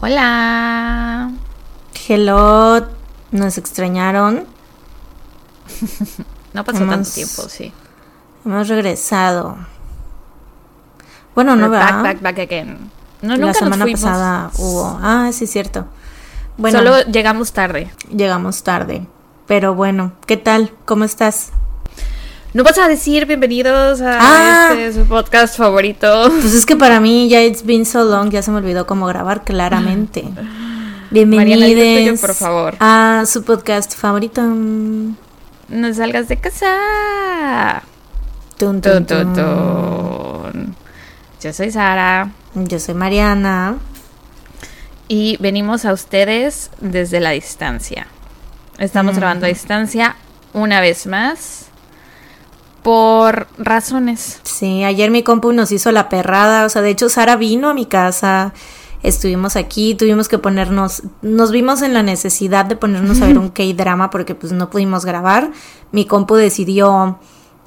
Hola. Hello, nos extrañaron. no pasó tanto tiempo, sí. Hemos regresado. Bueno, no, ¿verdad? Back, back, back again. No, La semana pasada hubo. Ah, sí, es cierto. Bueno, Solo llegamos tarde. Llegamos tarde. Pero bueno, ¿qué tal? ¿Cómo estás? No vas a decir bienvenidos a ah. este su podcast favorito. Pues es que para mí ya it's been so long, ya se me olvidó cómo grabar claramente. Bienvenidos por favor. a su podcast favorito. No salgas de casa. Tun, tun, tun, Yo soy Sara. Yo soy Mariana. Y venimos a ustedes desde la distancia. Estamos grabando a distancia una vez más por razones. Sí, ayer mi compu nos hizo la perrada, o sea, de hecho Sara vino a mi casa, estuvimos aquí, tuvimos que ponernos, nos vimos en la necesidad de ponernos a ver un K-drama porque pues no pudimos grabar. Mi compu decidió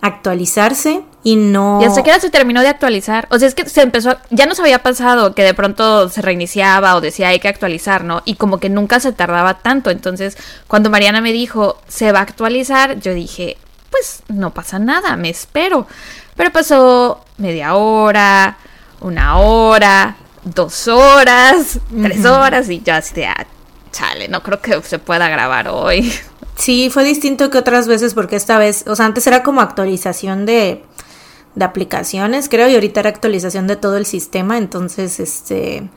actualizarse y no... Ya se queda se terminó de actualizar. O sea, es que se empezó, ya nos había pasado que de pronto se reiniciaba o decía hay que actualizar, ¿no? Y como que nunca se tardaba tanto. Entonces, cuando Mariana me dijo se va a actualizar, yo dije, pues no pasa nada, me espero. Pero pasó media hora, una hora, dos horas, tres horas y ya así de, ah, chale, no creo que se pueda grabar hoy. Sí, fue distinto que otras veces porque esta vez, o sea, antes era como actualización de, de aplicaciones, creo, y ahorita era actualización de todo el sistema, entonces, este,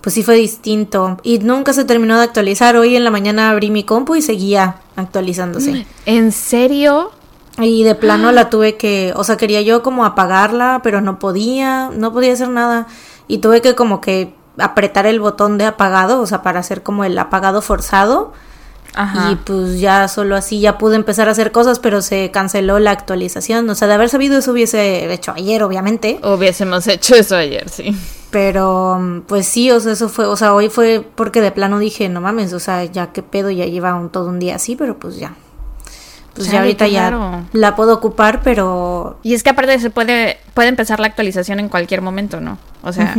pues sí fue distinto. Y nunca se terminó de actualizar. Hoy en la mañana abrí mi compu y seguía actualizándose. ¿En serio? Y de plano la tuve que, o sea, quería yo como apagarla, pero no podía, no podía hacer nada. Y tuve que como que apretar el botón de apagado, o sea, para hacer como el apagado forzado. Ajá. Y pues ya solo así ya pude empezar a hacer cosas, pero se canceló la actualización. O sea, de haber sabido eso hubiese hecho ayer, obviamente. Hubiésemos hecho eso ayer, sí. Pero pues sí, o sea, eso fue, o sea, hoy fue porque de plano dije, no mames, o sea, ya qué pedo, ya lleva un, todo un día así, pero pues ya, pues ya ahorita ya la puedo ocupar, pero... Y es que aparte se puede, puede empezar la actualización en cualquier momento, ¿no? O sea...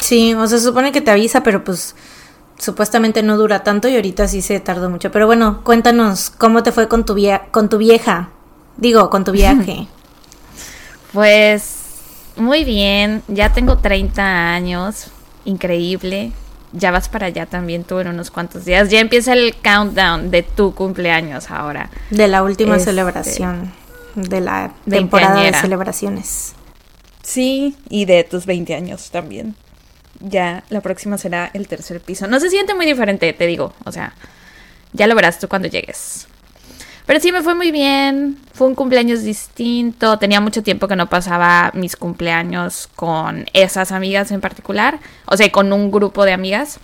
Sí, o sea, se supone que te avisa, pero pues supuestamente no dura tanto y ahorita sí se tardó mucho. Pero bueno, cuéntanos cómo te fue con tu, con tu vieja. Digo, con tu viaje. pues muy bien, ya tengo 30 años, increíble ya vas para allá también tú en unos cuantos días. Ya empieza el countdown de tu cumpleaños ahora. De la última este, celebración de la temporada de celebraciones. Sí, y de tus 20 años también. Ya la próxima será el tercer piso. No se siente muy diferente, te digo. O sea, ya lo verás tú cuando llegues. Pero sí me fue muy bien. Fue un cumpleaños distinto. Tenía mucho tiempo que no pasaba mis cumpleaños con esas amigas en particular. O sea, con un grupo de amigas.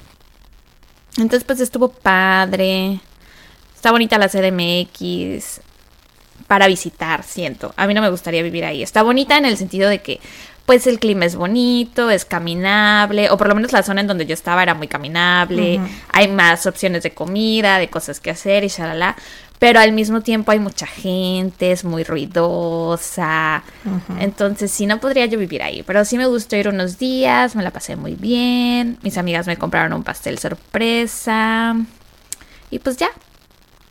Entonces, pues estuvo padre. Está bonita la CDMX. Para visitar, siento. A mí no me gustaría vivir ahí. Está bonita en el sentido de que pues el clima es bonito, es caminable, o por lo menos la zona en donde yo estaba era muy caminable, hay más opciones de comida, de cosas que hacer y shalala, pero al mismo tiempo hay mucha gente, es muy ruidosa. Entonces, sí, no podría yo vivir ahí. Pero sí me gustó ir unos días, me la pasé muy bien. Mis amigas me compraron un pastel sorpresa. Y pues ya.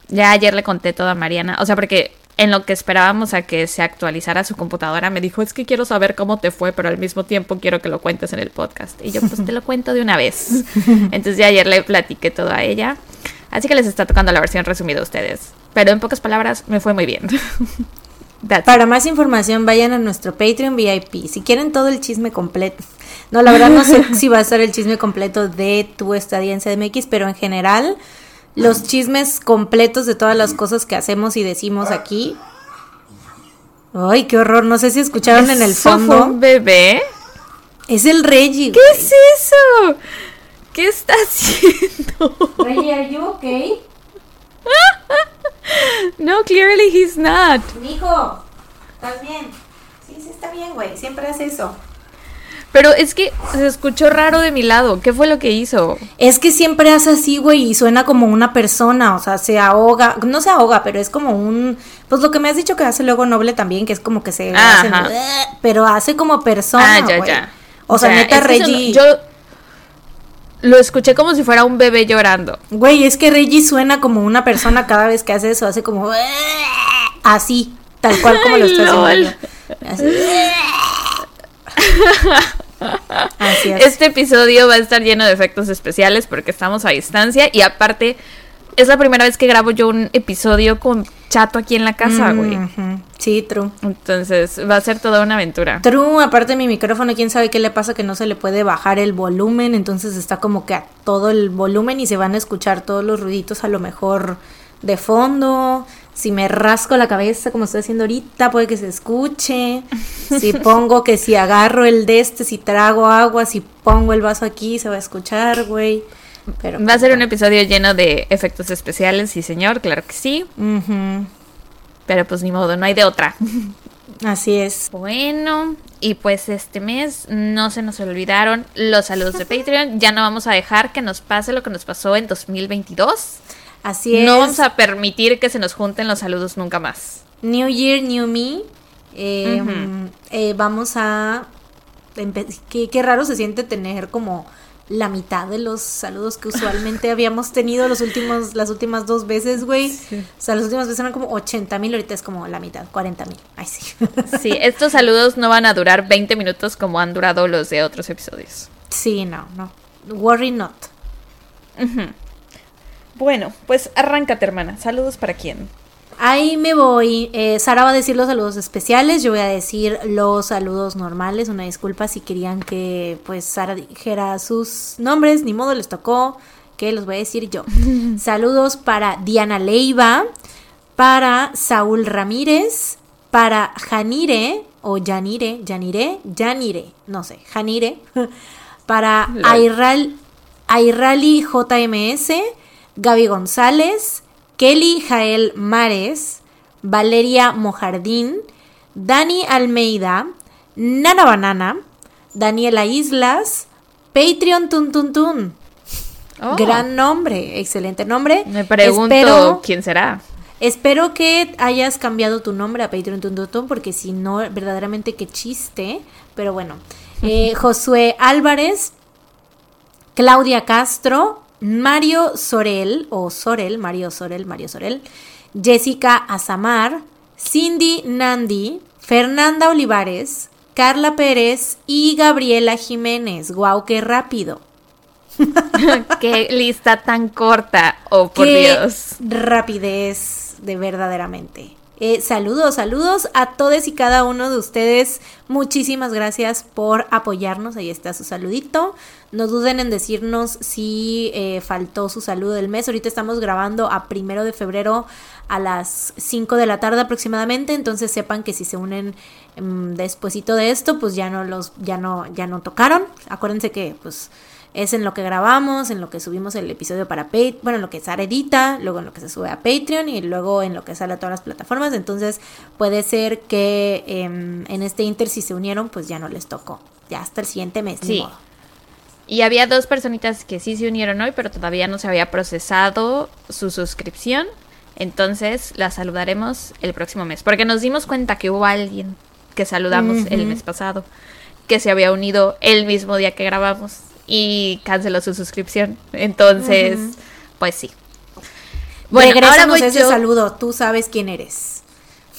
Ya ayer le conté todo a Mariana. O sea, porque en lo que esperábamos a que se actualizara su computadora, me dijo, es que quiero saber cómo te fue, pero al mismo tiempo quiero que lo cuentes en el podcast. Y yo, pues te lo cuento de una vez. Entonces ya ayer le platiqué todo a ella. Así que les está tocando la versión resumida a ustedes. Pero en pocas palabras, me fue muy bien. Para más información, vayan a nuestro Patreon VIP. Si quieren todo el chisme completo. No, la verdad no sé si va a ser el chisme completo de tu estadía en CDMX, pero en general, los chismes completos de todas las cosas que hacemos y decimos aquí. Ay, qué horror. No sé si escucharon en el fondo. un bebé? Es el Reggie. ¿Qué es eso? ¿Qué está haciendo? Reggie, ¿are you okay? no, clearly he's not. Hijo, ¿estás bien? Sí, sí está bien, güey. Siempre hace eso. Pero es que se escuchó raro de mi lado. ¿Qué fue lo que hizo? Es que siempre hace así, güey, y suena como una persona. O sea, se ahoga. No se ahoga, pero es como un. Pues lo que me has dicho que hace luego Noble también, que es como que se. Hace, pero hace como persona. Ah, ya, ya. O sea, neta, Reggie. yo lo escuché como si fuera un bebé llorando. Güey, es que Reggie suena como una persona cada vez que hace eso, hace como así, tal cual como lo está haciendo. Así. Así es. Este episodio va a estar lleno de efectos especiales porque estamos a distancia y aparte es la primera vez que grabo yo un episodio con chato aquí en la casa, güey. Sí, true. Entonces va a ser toda una aventura. True, aparte mi micrófono, quién sabe qué le pasa que no se le puede bajar el volumen, entonces está como que a todo el volumen y se van a escuchar todos los ruiditos a lo mejor de fondo. Si me rasco la cabeza como estoy haciendo ahorita, puede que se escuche. Si pongo que si agarro el de este, si trago agua, si pongo el vaso aquí, se va a escuchar, güey. Pero, va a ser un episodio lleno de efectos especiales, sí señor, claro que sí. Pero pues ni modo, no hay de otra. Así es. Bueno, y pues este mes no se nos olvidaron los saludos de Patreon. Ya no vamos a dejar que nos pase lo que nos pasó en 2022. Así es. No vamos a permitir que se nos junten los saludos nunca más. New Year, New Me. Eh, eh, vamos a... Qué, qué raro se siente tener como la mitad de los saludos que usualmente habíamos tenido los últimos, las últimas dos veces, güey. O sea, las últimas veces eran como 80 mil, ahorita es como la mitad, 40 mil. Ay, sí. Sí, estos saludos no van a durar 20 minutos como han durado los de otros episodios. Sí, no, no. Worry not. Bueno, pues arráncate, hermana. Saludos para quién. Ahí me voy. Eh, Sara va a decir los saludos especiales, yo voy a decir los saludos normales. Una disculpa si querían que pues Sara dijera sus nombres, ni modo les tocó, que los voy a decir yo. saludos para Diana Leiva, para Saúl Ramírez, para Janire o Yanire, Yanire, Yanire, no sé, Janire, para Ayrali JMS, Gaby González, Kelly Jael Mares, Valeria Mojardín, Dani Almeida, Nana Banana, Daniela Islas, Patreon Tun Tun Tun. Oh. Gran nombre, excelente nombre. Me pregunto quién será. Espero que hayas cambiado tu nombre a Patreon Tun Tun Tun, porque si no, verdaderamente qué chiste. Pero bueno, eh, Josué Álvarez, Claudia Castro, Mario Sorel, o Sorel, Mario Sorel, Mario Sorel, Jessica Azamar, Cindy Nandi, Fernanda Olivares, Carla Pérez y Gabriela Jiménez. ¡Guau, qué rápido! ¡Qué lista tan corta! ¡Oh, por qué Dios! Rapidez, de verdaderamente. Eh, saludos, saludos a todos y cada uno de ustedes. Muchísimas gracias por apoyarnos. Ahí está su saludito. No duden en decirnos si eh, faltó su saludo del mes. Ahorita estamos grabando a primero de febrero a las 5 de la tarde aproximadamente. Entonces sepan que si se unen um, despuesito de esto, pues ya no los, ya no, ya no tocaron. Acuérdense que pues es en lo que grabamos, en lo que subimos el episodio para Patreon, bueno, en lo que Sara edita, luego en lo que se sube a Patreon y luego en lo que sale a todas las plataformas. Entonces puede ser que em, en este Inter si se unieron, pues ya no les tocó. Ya hasta el siguiente mes. Sí. Y había dos personitas que sí se unieron hoy, pero todavía no se había procesado su suscripción. Entonces las saludaremos el próximo mes. Porque nos dimos cuenta que hubo alguien que saludamos el mes pasado, que se había unido el mismo día que grabamos y canceló su suscripción. Entonces, pues sí. Bueno, ahora voy ese saludo. Tú sabes quién eres.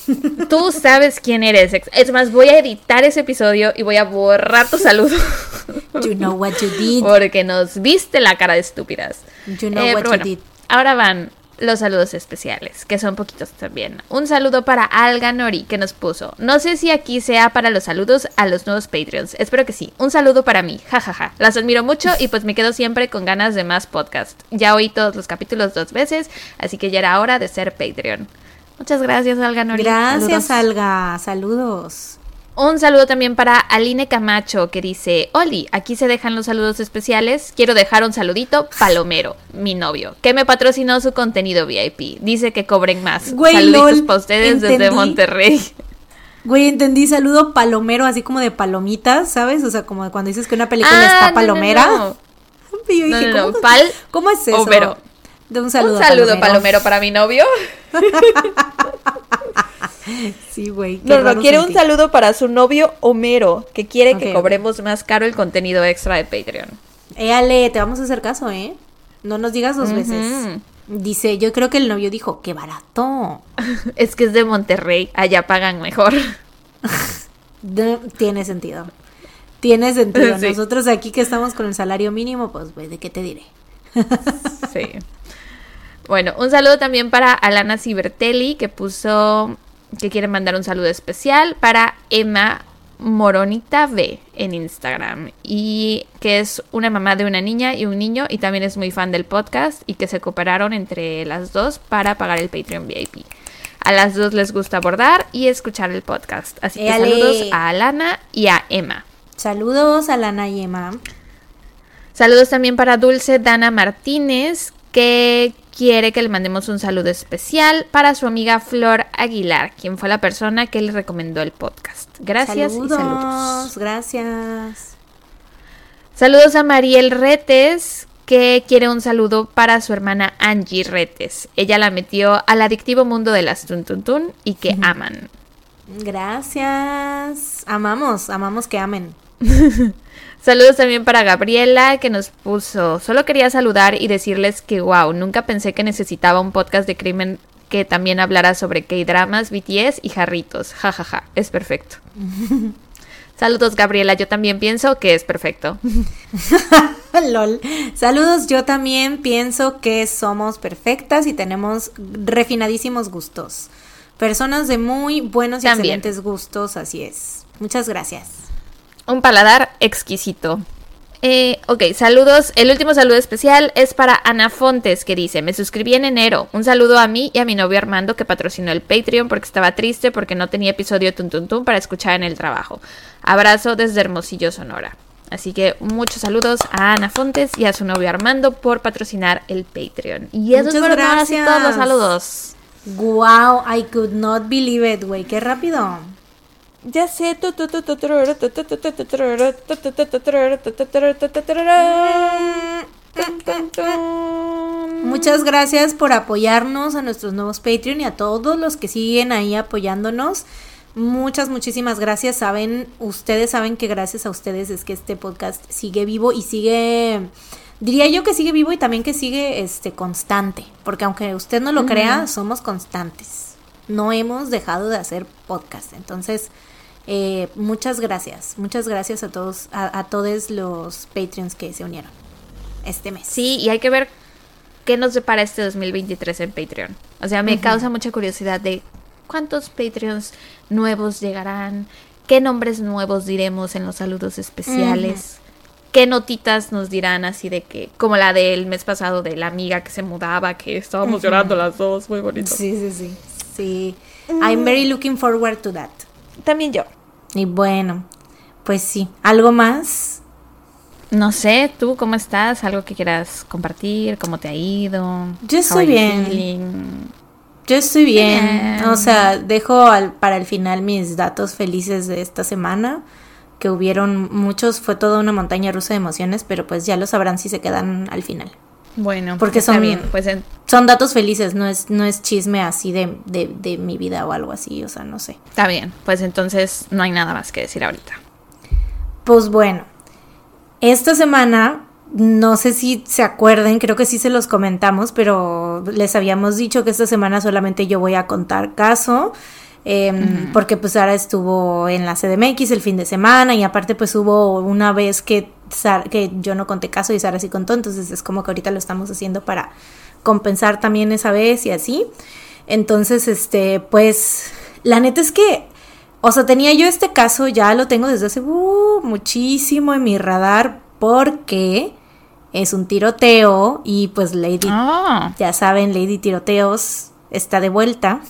Tú sabes quién eres. Es más, voy a editar ese episodio y voy a borrar tu saludo. You know what you did. Porque nos viste la cara de estúpidas. You know eh, what you did. Ahora van los saludos especiales, que son poquitos también. Un saludo para Alga Nori, que nos puso. No sé si aquí sea para los saludos a los nuevos Patreons. Espero que sí. Un saludo para mí. Jajaja. Ja, ja. Las admiro mucho y pues me quedo siempre con ganas de más podcast. Ya oí todos los capítulos dos veces, así que ya era hora de ser Patreon. Muchas gracias, Alga Nori. Gracias, Alga. Saludos. Un saludo también para Aline Camacho que dice, Oli, aquí se dejan los saludos especiales. Quiero dejar un saludito, Palomero, mi novio, que me patrocinó su contenido VIP. Dice que cobren más. Güey, Saluditos para ustedes desde Monterrey. Güey, entendí saludo palomero, así como de palomitas, ¿sabes? O sea, como cuando dices que una película ah, está palomera. No, Yo dije, ¿cómo, Pal ¿cómo es eso? De un saludo, un saludo palomero para mi novio. Sí, güey. No, no, quiere un saludo para su novio Homero, que quiere que cobremos más caro el contenido extra de Patreon. Éale, te vamos a hacer caso, ¿eh? No nos digas dos veces. Dice, yo creo que el novio dijo, qué barato. es que es de Monterrey, allá pagan mejor. tiene sentido. Tiene sentido. Nosotros aquí que estamos con el salario mínimo, pues, ¿de qué te diré? sí. Bueno, un saludo también para Alana Cibertelli, que puso que quiere mandar un saludo especial para Emma Moronita V en Instagram y que es una mamá de una niña y un niño y también es muy fan del podcast y que se cooperaron entre las dos para pagar el Patreon VIP. A las dos les gusta abordar y escuchar el podcast. Así que saludos a Alana y a Emma. Saludos a Alana y Emma. Saludos también para Dulce Dana Martínez, que quiere que le mandemos un saludo especial para su amiga Flor Aguilar, quien fue la persona que le recomendó el podcast. Gracias y saludos. Gracias. Saludos a Mariel Retes, que quiere un saludo para su hermana Angie Retes. Ella la metió al adictivo mundo de las Tuntuntun y que aman. Gracias. Amamos, amamos que amen. Saludos también para Gabriela que nos puso. Solo quería saludar y decirles que wow, nunca pensé que necesitaba un podcast de crimen que también hablara sobre K-dramas, BTS y jarritos. Ja ja ja, es perfecto. Saludos Gabriela, yo también pienso que es perfecto. Lol. Saludos, yo también pienso que somos perfectas y tenemos refinadísimos gustos. Personas de muy buenos y excelentes gustos, así es. Muchas gracias. Un paladar exquisito. Eh, ok, saludos. El último saludo especial es para Ana Fontes, que dice, me suscribí en enero. Un saludo a mí y a mi novio Armando, que patrocinó el Patreon porque estaba triste porque no tenía episodio Tun para escuchar en el trabajo. Abrazo desde Hermosillo, Sonora. Así que muchos saludos a Ana Fontes y a su novio Armando por patrocinar el Patreon. Y eso es gracias. todos los saludos. Wow, I could not believe it, güey. Qué rápido. Ya sé. Muchas gracias por apoyarnos a nuestros nuevos Patreon y a todos los que siguen ahí apoyándonos. Muchas, muchísimas gracias. Saben, ustedes saben que gracias a ustedes es que este podcast sigue vivo y sigue, diría yo que sigue vivo y también que sigue este constante, porque aunque usted no lo crea, somos constantes. No hemos dejado de hacer podcast. Entonces, eh, muchas gracias, muchas gracias a todos, a, todos los Patreons que se unieron este mes. Sí, y hay que ver qué nos depara este 2023 en Patreon. O sea, me causa mucha curiosidad de cuántos Patreons nuevos llegarán, qué nombres nuevos diremos en los saludos especiales. ¿Qué notitas nos dirán así de que, como la del mes pasado de la amiga que se mudaba, que estábamos llorando las dos, muy bonito. Sí, sí, sí. Sí. I'm very looking forward to that. También yo. Y bueno, pues sí. ¿Algo más? No sé, ¿tú cómo estás? ¿Algo que quieras compartir? ¿Cómo te ha ido? Yo estoy bien. Yo estoy bien. O sea, dejo al, para el final mis datos felices de esta semana. Que hubieron muchos, fue toda una montaña rusa de emociones, pero pues ya lo sabrán si se quedan al final. Bueno, porque son, bien. Pues son datos felices, no es, no es chisme así de, de, mi vida o algo así, o sea, no sé. Está bien, pues entonces no hay nada más que decir ahorita. Pues bueno, esta semana, no sé si se acuerden, creo que sí se los comentamos, pero les habíamos dicho que esta semana solamente yo voy a contar caso. Em, porque pues ahora estuvo en la CDMX el fin de semana y aparte pues hubo una vez que que yo no conté caso y Sara sí contó, entonces es como que ahorita lo estamos haciendo para compensar también esa vez y así. Entonces, este, pues, la neta es que, o sea, tenía yo este caso, ya lo tengo desde hace uh, muchísimo en mi radar porque es un tiroteo y pues Lady, ah. ya saben, Lady Tiroteos está de vuelta.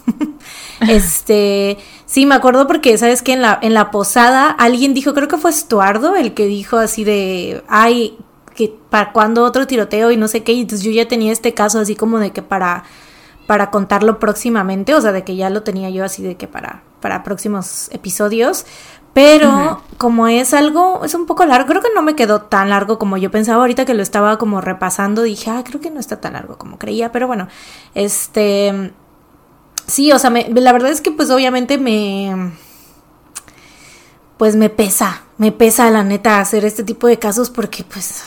este, sí, me acuerdo porque, ¿sabes que En la, en la posada alguien dijo, creo que fue Estuardo el que dijo así de, ay, que para cuando otro tiroteo y no sé qué, y entonces yo ya tenía este caso así como de que para, para contarlo próximamente, o sea, de que ya lo tenía yo así de que para, para próximos episodios. Pero como es algo, es un poco largo, creo que no me quedó tan largo como yo pensaba. Ahorita que lo estaba como repasando, dije, ah, creo que no está tan largo como creía, pero bueno, este, sí, o sea, la verdad es que pues obviamente me, pues me pesa, me pesa la neta hacer este tipo de casos porque pues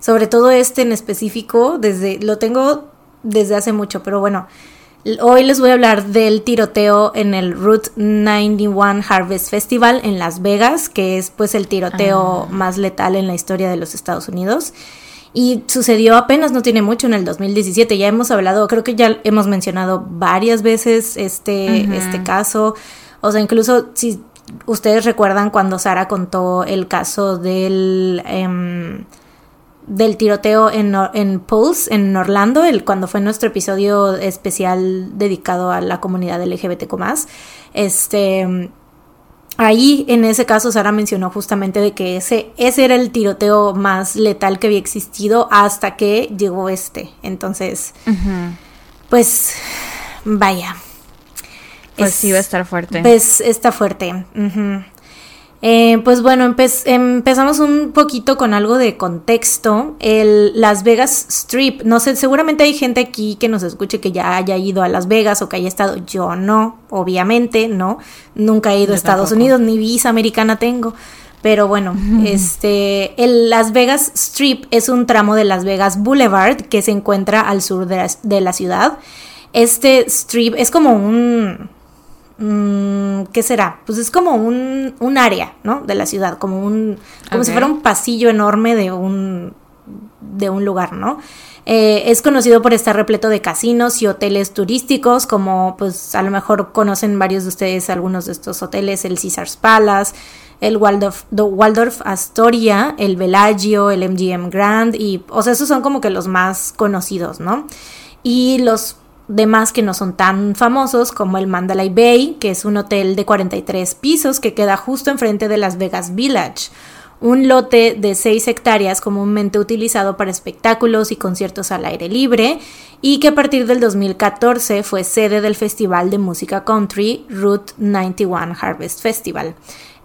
sobre todo este en específico desde lo tengo desde hace mucho, pero bueno, hoy les voy a hablar del tiroteo en el Route 91 Harvest Festival en Las Vegas, que es pues el tiroteo Ah. más letal en la historia de los Estados Unidos. Y sucedió apenas, no tiene mucho, en el 2017. Ya hemos hablado, creo que ya hemos mencionado varias veces este, este caso. O sea, incluso si ustedes recuerdan cuando Sara contó el caso del... em, del tiroteo en, en Pulse, en Orlando, el, cuando fue nuestro episodio especial dedicado a la comunidad LGBTQ+. Este, ahí, en ese caso, Sara mencionó justamente de que ese, ese era el tiroteo más letal que había existido hasta que llegó este. Entonces, pues, vaya. Pues Es- sí, va a estar fuerte. pues está fuerte. Eh, pues bueno, empe- empezamos un poquito con algo de contexto. El Las Vegas Strip, no sé, seguramente hay gente aquí que nos escuche que ya haya ido a Las Vegas o que haya estado. Yo no, obviamente, no. Nunca he ido Yo a Estados tampoco. Unidos, ni visa americana tengo. Pero bueno, este, el Las Vegas Strip es un tramo de Las Vegas Boulevard que se encuentra al sur de la, de la ciudad. Este strip es como un, Mm, ¿Qué será? Pues es como un, un área, ¿no? De la ciudad, como un, como si fuera un pasillo enorme de un, de un lugar, ¿no? Eh, es conocido por estar repleto de casinos y hoteles turísticos, como pues a lo mejor conocen varios de ustedes algunos de estos hoteles, el Caesars Palace, el Waldorf, Waldorf Astoria, el Bellagio, el MGM Grand, y, o sea, esos son como que los más conocidos, ¿no? Y los demás que no son tan famosos como el Mandalay Bay, que es un hotel de 43 pisos que queda justo enfrente de Las Vegas Village, un lote de 6 hectáreas comúnmente utilizado para espectáculos y conciertos al aire libre y que a partir del 2014 fue sede del Festival de Música Country Route 91 Harvest Festival,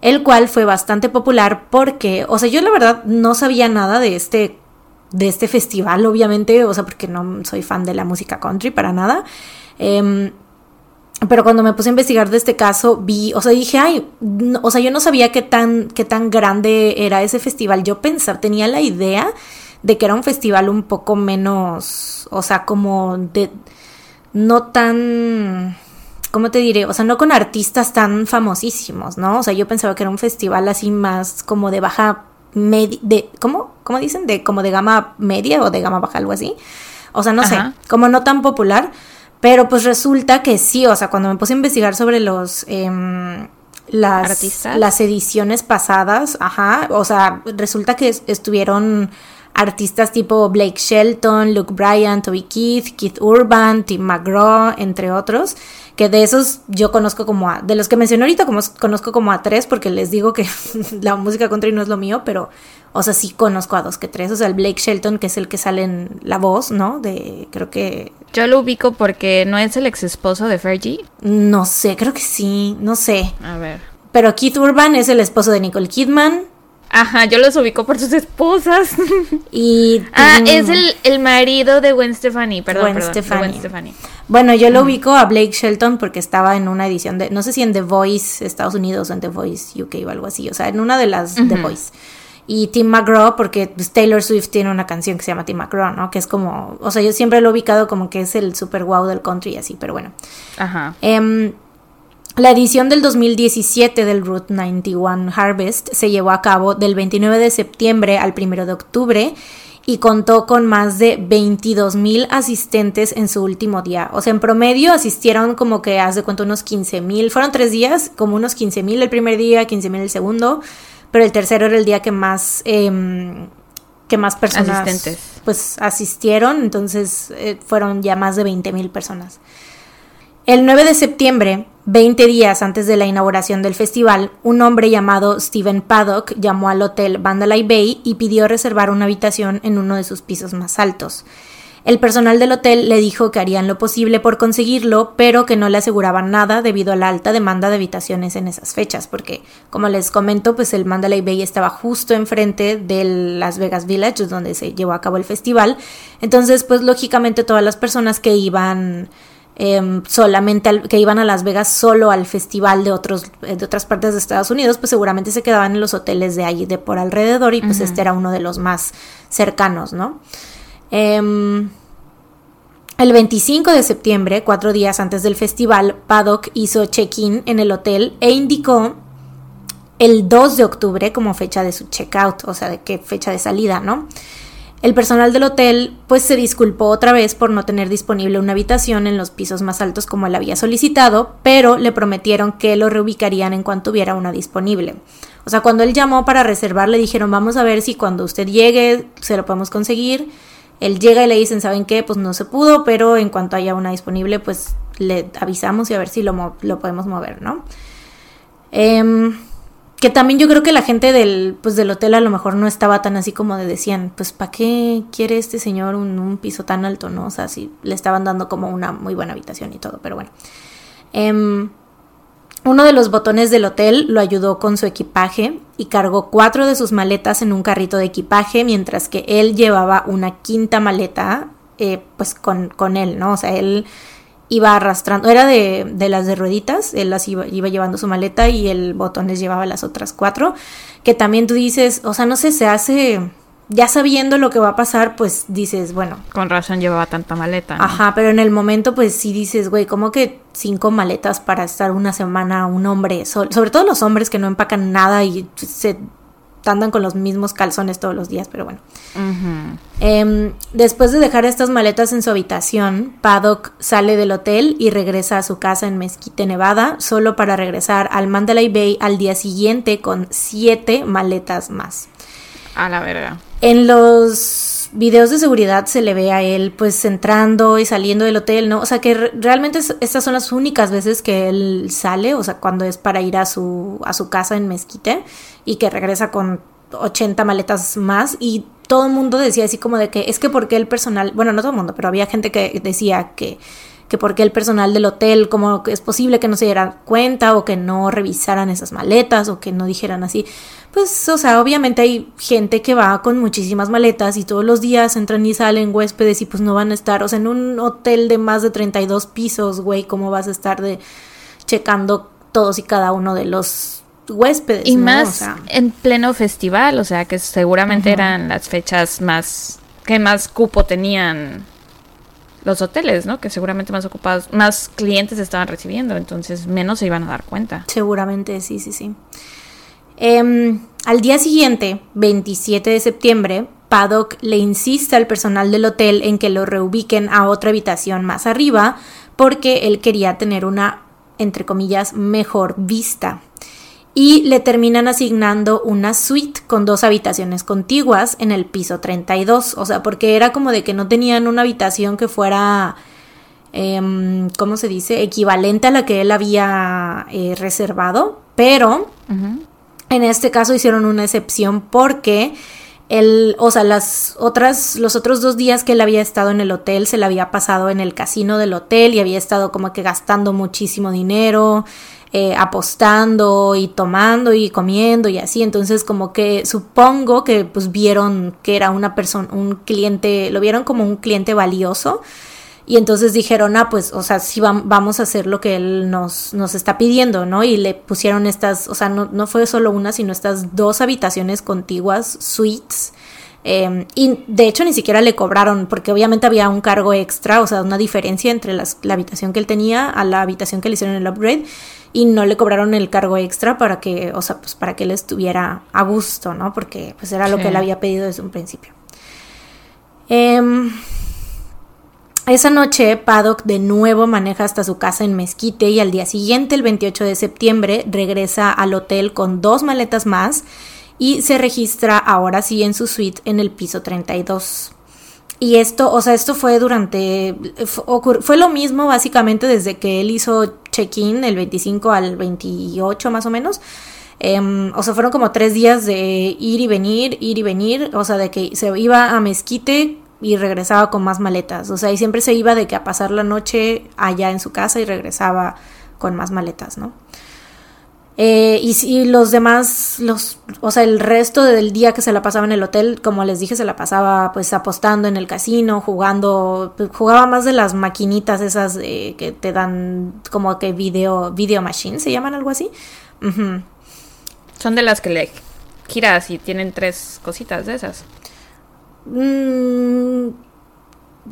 el cual fue bastante popular porque, o sea, yo la verdad no sabía nada de este de este festival, obviamente, o sea, porque no soy fan de la música country para nada. Em, pero cuando me puse a investigar de este caso, vi, o sea, dije, ay, o sea, yo no sabía qué tan, qué tan grande era ese festival. Yo pensaba, tenía la idea de que era un festival un poco menos, o sea, como de, no tan, ¿cómo te diré? O sea, no con artistas tan famosísimos, ¿no? O sea, yo pensaba que era un festival así más como de baja de, ¿cómo? ¿Cómo dicen? De como de gama media o de gama baja, algo así. O sea, no Ajá. sé, como no tan popular, pero pues resulta que sí, o sea, cuando me puse a investigar sobre los... em, las, ¿Artistas? las ediciones pasadas, ajá, o sea, resulta que es- estuvieron artistas tipo Blake Shelton, Luke Bryan, Toby Keith, Keith Urban, Tim McGraw, entre otros, que de esos yo conozco como a, de los que mencioné ahorita como, conozco como a tres porque les digo que la música country no es lo mío, pero, o sea, sí conozco a dos que tres, o sea, el Blake Shelton que es el que sale en La Voz, ¿no? De, creo que, Yo lo ubico porque no es el ex esposo de Fergie. no sé, creo que sí, no sé, A ver. pero Keith Urban es el esposo de Nicole Kidman Ajá, yo los ubico por sus esposas. y... ah, es el, el marido de Gwen Stefani, perdón, Gwen perdón, de Stefani. Gwen Stefani. Bueno, yo lo ubico a Blake Shelton porque estaba en una edición de, no sé si en The Voice Estados Unidos o en The Voice UK o algo así, o sea, en una de las The. Voice. Y Tim McGraw, porque pues, Taylor Swift tiene una canción que se llama Tim McGraw, ¿no? Que es como, o sea, yo siempre lo he ubicado como que es el super wow del country y así, pero bueno. Ajá. Em, la edición del 2017 del Route 91 Harvest se llevó a cabo del 29 de septiembre al 1 de octubre y contó con más de 22 mil asistentes en su último día. O sea, en promedio asistieron como que, haz de cuenta, unos 15 mil. Fueron tres días, como unos 15 mil el primer día, 15 mil el segundo, pero el tercero era el día que más... em, que más personas Asistentes. pues asistieron, entonces eh, fueron ya más de 20 mil personas. El 9 de septiembre, 20 días antes de la inauguración del festival, un hombre llamado Steven Paddock llamó al hotel Mandalay Bay y pidió reservar una habitación en uno de sus pisos más altos. El personal del hotel le dijo que harían lo posible por conseguirlo, pero que no le aseguraban nada debido a la alta demanda de habitaciones en esas fechas, porque, como les comento, pues el Mandalay Bay estaba justo enfrente de Las Vegas Village, donde se llevó a cabo el festival. Entonces, pues lógicamente todas las personas que iban em, solamente que iban a Las Vegas solo al festival de otros eh, de otras partes de Estados Unidos, pues seguramente se quedaban en los hoteles de allí de por alrededor y pues este era uno de los más cercanos, ¿no? Em, el 25 de septiembre, cuatro días antes del festival, Paddock hizo check-in en el hotel e indicó el 2 de octubre como fecha de su check-out, o sea, de qué fecha de salida, ¿no? El personal del hotel pues se disculpó otra vez por no tener disponible una habitación en los pisos más altos como él había solicitado, pero le prometieron que lo reubicarían en cuanto hubiera una disponible. O sea, cuando él llamó para reservar le dijeron vamos a ver si cuando usted llegue se lo podemos conseguir. Él llega y le dicen, ¿saben qué? Pues no se pudo, pero en cuanto haya una disponible pues le avisamos y a ver si lo, lo podemos mover, ¿no? Eh, que también yo creo que la gente del, pues, del hotel a lo mejor no estaba tan así como de decían, pues ¿para qué quiere este señor un, piso tan alto? ¿no? O sea, sí, le estaban dando como una muy buena habitación y todo, pero bueno. Em, uno de los botones del hotel lo ayudó con su equipaje y cargó cuatro de sus maletas en un carrito de equipaje, mientras que él llevaba una quinta maleta, eh, pues con, con él, ¿no? O sea, él iba arrastrando, era de, de, las de rueditas, él las iba, iba, llevando su maleta y el botón les llevaba las otras cuatro, que también tú dices, o sea, no sé, se hace, ya sabiendo lo que va a pasar, pues dices, bueno. Con razón llevaba tanta maleta. ¿no? Ajá, pero en el momento pues sí dices, güey, ¿cómo que cinco maletas para estar una semana un hombre? sobre todo los hombres que no empacan nada y se andan con los mismos calzones todos los días, pero bueno. Em, después de dejar estas maletas en su habitación, Paddock sale del hotel y regresa a su casa en Mesquite, Nevada, solo para regresar al Mandalay Bay al día siguiente con siete maletas más. A la verga. En los videos de seguridad se le ve a él pues entrando y saliendo del hotel, ¿no? O sea que realmente estas son las únicas veces que él sale, o sea, cuando es para ir a su, a su casa en Mezquite y que regresa con 80 maletas más y todo el mundo decía así como de que es que porque el personal, bueno, no todo el mundo, pero había gente que decía que que porque el personal del hotel, como es posible que no se dieran cuenta o que no revisaran esas maletas o que no dijeran así. Pues, o sea, obviamente hay gente que va con muchísimas maletas y todos los días entran y salen huéspedes y pues no van a estar, o sea, en un hotel de más de 32 pisos, güey, ¿cómo vas a estar de checando todos y cada uno de los huéspedes. Y más en pleno festival, o sea, que seguramente eran las fechas más que más cupo tenían los hoteles, ¿no? Que seguramente más ocupados, más clientes estaban recibiendo, entonces menos se iban a dar cuenta. Seguramente, sí, sí, sí. Em, al día siguiente, 27 de septiembre, Paddock le insiste al personal del hotel en que lo reubiquen a otra habitación más arriba porque él quería tener una, entre comillas, mejor vista y le terminan asignando una suite con dos habitaciones contiguas en el piso 32. O sea, porque era como de que no tenían una habitación que fuera, eh, ¿cómo se dice?, equivalente a la que él había eh, reservado. Pero en este caso hicieron una excepción porque él, o sea, las otras, los otros dos días que él había estado en el hotel se le había pasado en el casino del hotel y había estado como que gastando muchísimo dinero. Eh, apostando y tomando y comiendo y así. Entonces como que supongo que pues vieron que era una persona, un cliente, lo vieron como un cliente valioso. Y entonces dijeron, ah, pues, o sea, sí vamos a hacer lo que él nos, nos está pidiendo, ¿no? Y le pusieron estas, o sea, no, no fue solo una, sino estas dos habitaciones contiguas, suites, Em, y de hecho ni siquiera le cobraron, porque obviamente había un cargo extra, o sea, una diferencia entre la habitación que él tenía a la habitación que le hicieron el upgrade, y no le cobraron el cargo extra para que, o sea, pues para que él estuviera a gusto, ¿no? Porque pues era lo que él había pedido desde un principio. Em, esa noche, Paddock de nuevo maneja hasta su casa en Mezquite y al día siguiente, el 28 de septiembre, regresa al hotel con dos maletas más y se registra ahora sí en su suite en el piso 32. Y esto, o sea, esto fue durante, fue lo mismo básicamente desde que él hizo check-in el 25 al 28 más o menos. Em, o sea, fueron como tres días de ir y venir, ir y venir, o sea, de que se iba a Mezquite y regresaba con más maletas, o sea, y siempre se iba de que a pasar la noche allá en su casa y regresaba con más maletas, ¿no? Eh, y, y los demás, los, o sea, el resto del día que se la pasaba en el hotel, como les dije, se la pasaba pues apostando en el casino, jugando, pues, jugaba más de las maquinitas esas eh, que te dan como que video, video machine, se llaman algo así. Son de las que le giras y tienen tres cositas de esas. Mm,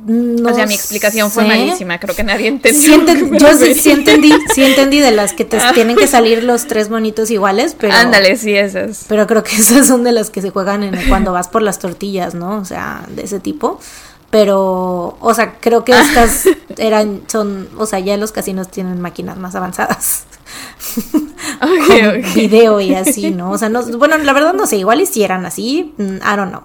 no o sea, mi explicación fue malísima. Creo que nadie entendió. Sí enten- yo sí, entendí, sí entendí de las que te tienen que salir los tres monitos iguales, pero Ándale, sí, esas. pero creo que esas son de las que se juegan en cuando vas por las tortillas, ¿no? O sea, de ese tipo. Pero, o sea, creo que estas Ah. eran, son, o sea, ya los casinos tienen máquinas más avanzadas. Ok, con video y así, ¿no? O sea, no, bueno, la verdad no sé, igual hicieran así, mm, I don't know.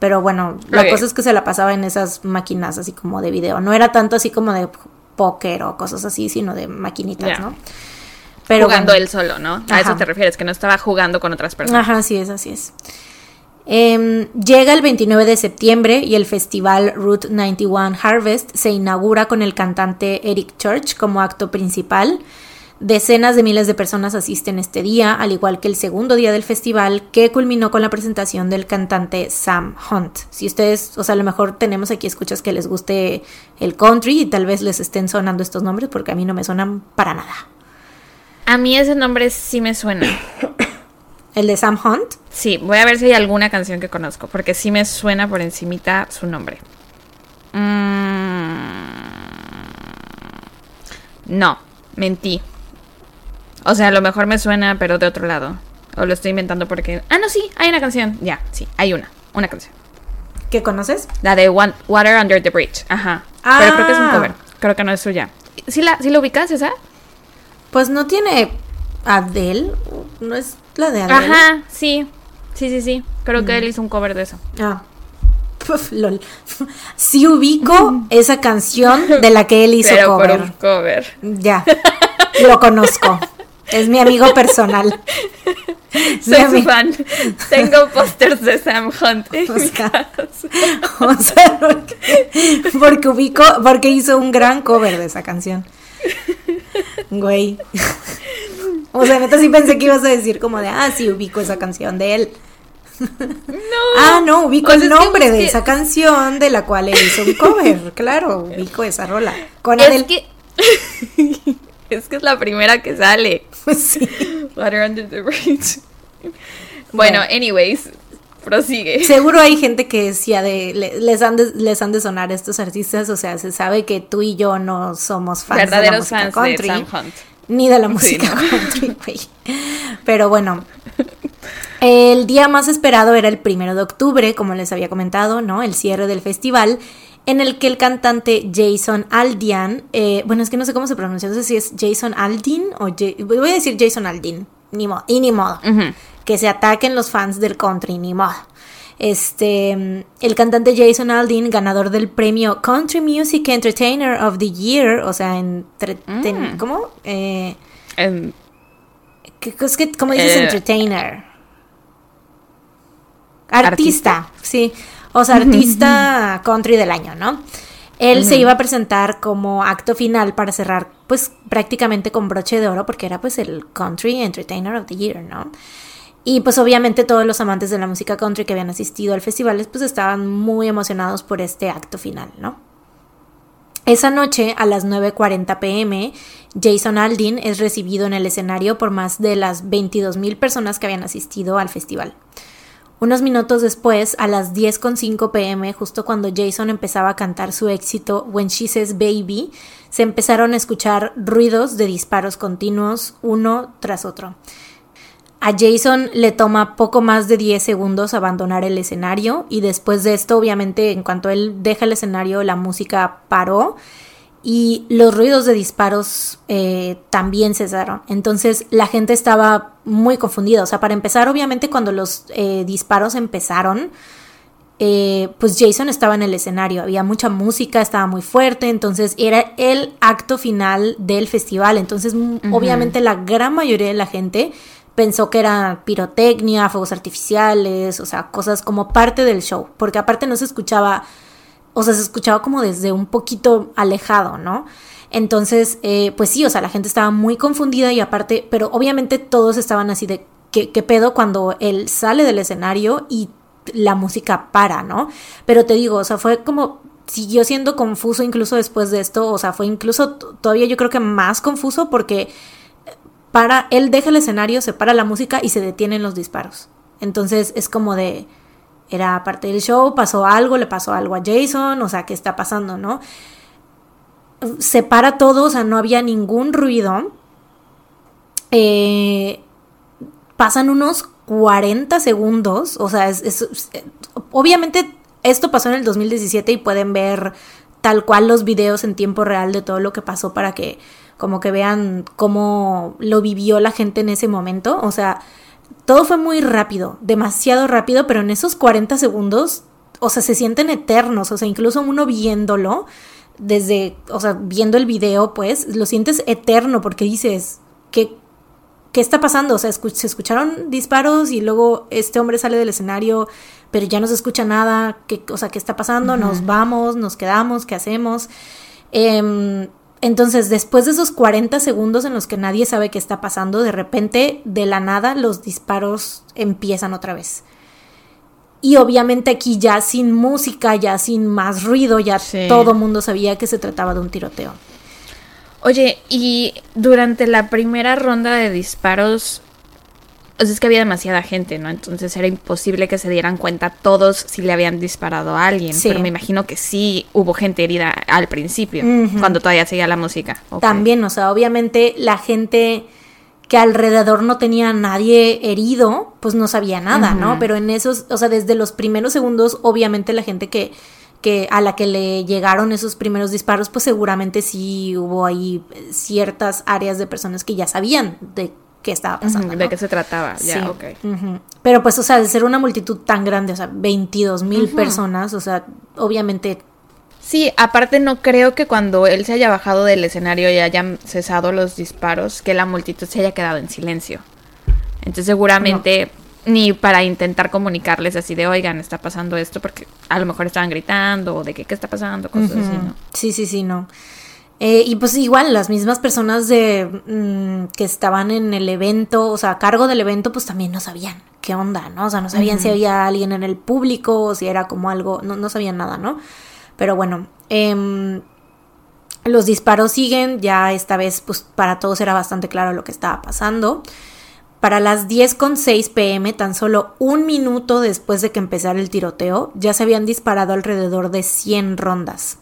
Pero bueno, la cosa es que se la pasaba en esas máquinas así como de video. No era tanto así como de póker o cosas así, sino de maquinitas. ¿no? Pero jugando bueno. él solo, ¿no? A Ajá. eso te refieres, que no estaba jugando con otras personas. Ajá, así es, así es. Em, llega el 29 de septiembre y el festival Route 91 Harvest se inaugura con el cantante Eric Church como acto principal. Decenas de miles de personas asisten este día, al igual que el segundo día del festival, que culminó con la presentación del cantante Sam Hunt. Si ustedes, o sea, a lo mejor tenemos aquí escuchas que les guste el country y tal vez les estén sonando estos nombres porque a mí no me suenan para nada. A mí ese nombre sí me suena. El de Sam Hunt, Sí, voy a ver si hay alguna canción que conozco, porque sí me suena por encimita su nombre. Mm, No, mentí. O sea, a lo mejor me suena, pero de otro lado. O lo estoy inventando porque... Ah, no, sí, hay una canción. Ya, sí, hay una. Una canción. ¿qué conoces? La de One- Water Under the Bridge. Ajá. Ah. Pero creo que es un cover. Creo que no es suya. ¿Sí la, sí la ubicas esa? Pues no tiene Adele, no es la de Adele. Ajá, sí. Sí, sí, sí. Creo que él hizo un cover de eso. Ah. Puf, lol. Sí ubico esa canción de la que él hizo Pero cover. por un cover. Ya. Lo conozco. Es mi amigo personal. Mi Soy su ami- fan. Tengo pósters de Sam Hunt en O mi sea, casa. O sea, porque, porque ubico, porque hizo un gran cover de esa canción. Güey. O sea, neta sí pensé que ibas a decir como de, ah, sí, ubico esa canción de él. No. Ah, no, ubico O sea, el es que nombre de esa canción de la cual él hizo un cover. Claro, ubico esa rola. Con Es que. es que es la primera que sale. Sí. Water Under the Bridge. Bueno, Bueno. anyways, prosigue. Seguro hay gente que ha de, le- les, han de, les han de sonar estos artistas. O sea, se sabe que tú y yo no somos fans de la música fans country. de Sam Hunt. Ni de la Sí, música ¿no? country, güey. Pero bueno. El día más esperado era el primero de octubre, como les había comentado, ¿no? El cierre del festival, en el que el cantante Jason Aldean, eh, bueno, es que no sé cómo se pronuncia, no sé si es Jason Aldean o Ja- voy a decir Jason Aldean, ni modo, y ni modo, que se ataquen los fans del country, ni modo. Este, el cantante Jason Aldean, ganador del premio Country Music Entertainer of the Year, o sea, entre, Mm. ¿cómo? Eh, Em, ¿Qué- es que, ¿Cómo dices Eh, entertainer? Artista, ¿Artista? sí. O sea, artista country del año, ¿no? Él se iba a presentar como acto final para cerrar, pues prácticamente con broche de oro, porque era pues el Country Entertainer of the Year, ¿no? Y pues obviamente todos los amantes de la música country que habían asistido al festival, pues estaban muy emocionados por este acto final, ¿no? Esa noche, a las 9.40 pm, Jason Aldean es recibido en el escenario por más de las 22.000 personas que habían asistido al festival. Unos minutos después, a las 10.05 pm, justo cuando Jason empezaba a cantar su éxito When She Says Baby, se empezaron a escuchar ruidos de disparos continuos, uno tras otro. A Jason le toma poco más de 10 segundos abandonar el escenario y después de esto, obviamente, en cuanto él deja el escenario, la música paró y los ruidos de disparos eh, también cesaron. Entonces la gente estaba muy confundida. O sea, para empezar, obviamente, cuando los eh, disparos empezaron, eh, pues Jason estaba en el escenario, había mucha música, estaba muy fuerte, entonces era el acto final del festival, entonces obviamente la gran mayoría de la gente pensó que era pirotecnia, fuegos artificiales, o sea, cosas como parte del show, porque aparte no se escuchaba o sea, se escuchaba como desde un poquito alejado, ¿no? Entonces, eh, pues sí, o sea, la gente estaba muy confundida y aparte, pero obviamente todos estaban así de, ¿qué, qué pedo cuando él sale del escenario y la música para, ¿no? Pero te digo, o sea, fue como siguió siendo confuso incluso después de esto, o sea, fue incluso todavía yo creo que más confuso porque para él deja el escenario, se para la música y se detienen los disparos. Entonces es como de era parte del show, pasó algo, le pasó algo a Jason, o sea, ¿qué está pasando, no? Se para todo, o sea, no había ningún ruido. Eh, pasan unos 40 segundos, o sea, es, obviamente esto pasó en el 2017 y pueden ver tal cual los videos en tiempo real de todo lo que pasó para que como que vean cómo lo vivió la gente en ese momento, o sea, todo fue muy rápido, demasiado rápido, pero en esos 40 segundos, o sea, se sienten eternos, o sea, incluso uno viéndolo, desde, o sea, viendo el video, pues, lo sientes eterno porque dices, que ¿qué está pasando? O sea, se escucharon disparos y luego este hombre sale del escenario, pero ya no se escucha nada. ¿Qué, o sea, ¿qué está pasando? ¿Nos vamos? ¿Nos quedamos? ¿Qué hacemos? Em, entonces, después de esos 40 segundos en los que nadie sabe qué está pasando, de repente, de la nada, los disparos empiezan otra vez. Y obviamente aquí ya sin música, ya sin más ruido, ya todo mundo sabía que se trataba de un tiroteo. Oye, y durante la primera ronda de disparos, o sea, es que había demasiada gente, ¿no? Entonces era imposible que se dieran cuenta todos si le habían disparado a alguien. Pero me imagino que sí hubo gente herida al principio, cuando todavía seguía la música. También, o sea, obviamente la gente que alrededor no tenía nadie herido, pues no sabía nada, ¿no? Pero en esos, o sea, desde los primeros segundos, obviamente la gente que que a la que le llegaron esos primeros disparos, pues seguramente sí hubo ahí ciertas áreas de personas que ya sabían de qué estaba pasando. De qué se trataba, ya, ok. Pero pues, o sea, de ser una multitud tan grande, o sea, 22 mil personas, o sea, obviamente... Sí, aparte no creo que cuando él se haya bajado del escenario y hayan cesado los disparos, que la multitud se haya quedado en silencio. Entonces seguramente ni para intentar comunicarles así de, oigan, está pasando esto, porque a lo mejor estaban gritando o de qué, qué está pasando, cosas así, ¿no? Sí, sí, sí, no. Eh, y pues igual las mismas personas de mm, que estaban en el evento, o sea, a cargo del evento, pues también no sabían qué onda, ¿no? O sea, no sabían si había alguien en el público o si era como algo, no, no sabían nada, ¿no? Pero bueno, eh, los disparos siguen, ya esta vez pues para todos era bastante claro lo que estaba pasando. Para las 10.06 pm, tan solo un minuto después de que empezara el tiroteo, ya se habían disparado alrededor de 100 rondas.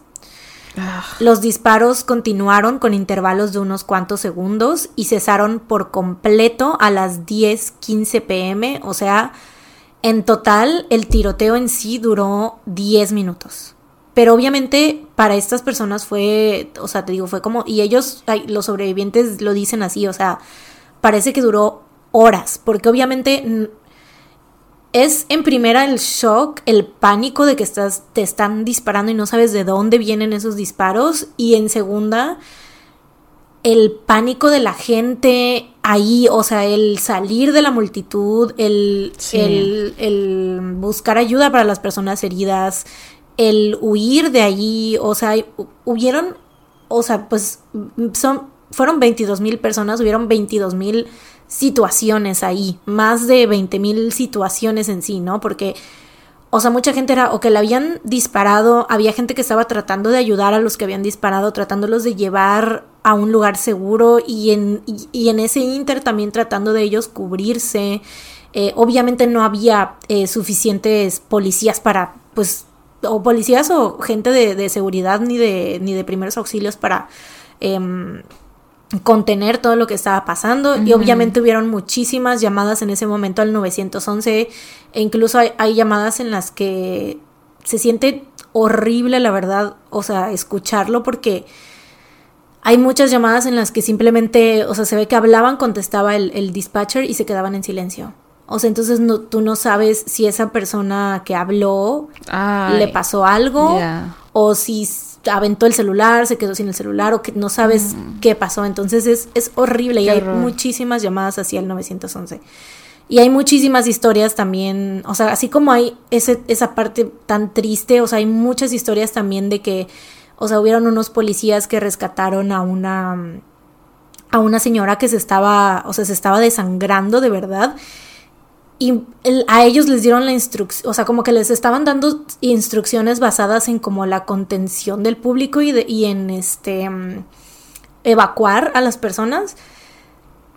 Ah. Los disparos continuaron con intervalos de unos cuantos segundos y cesaron por completo a las 10.15 pm, o sea, en total el tiroteo en sí duró 10 minutos. Pero obviamente para estas personas fue, o sea, te digo, fue como, y ellos, los sobrevivientes lo dicen así, o sea, parece que duró horas, porque obviamente es en primera el shock, el pánico de que estás, te están disparando y no sabes de dónde vienen esos disparos, y en segunda el pánico de la gente ahí, o sea, el salir de la multitud, el, el, el buscar ayuda para las personas heridas, el huir de allí, o sea, hubieron, o sea, pues son, fueron 22 mil personas, hubieron 22 mil situaciones ahí, más de 20 mil situaciones en sí, ¿no? Porque, o sea, mucha gente era o que le habían disparado, había gente que estaba tratando de ayudar a los que habían disparado, tratándolos de llevar a un lugar seguro y en, y, en ese inter también tratando de ellos cubrirse. Eh, obviamente no había eh, suficientes policías para, pues, o policías o gente de, de, seguridad ni de, ni de primeros auxilios para... Eh, contener todo lo que estaba pasando. Y obviamente hubieron muchísimas llamadas en ese momento al 911 e incluso hay, llamadas en las que se siente horrible la verdad, o sea, escucharlo porque hay muchas llamadas en las que simplemente, o sea, se ve que hablaban, contestaba el, dispatcher y se quedaban en silencio. O sea, entonces no, tú no sabes si esa persona que habló le pasó algo o si aventó el celular, se quedó sin el celular o que no sabes mm. qué pasó. Entonces es, es horrible y hay muchísimas llamadas hacia el 911. Y hay muchísimas historias también, o sea, así como hay ese, esa parte tan triste, o sea, hay muchas historias también de que, o sea, hubieron unos policías que rescataron a una, a una señora que se estaba, o sea, se estaba desangrando de verdad. Y a ellos les dieron la instrucción, o sea, como que les estaban dando instrucciones basadas en como la contención del público y, de, y en este mm, evacuar a las personas.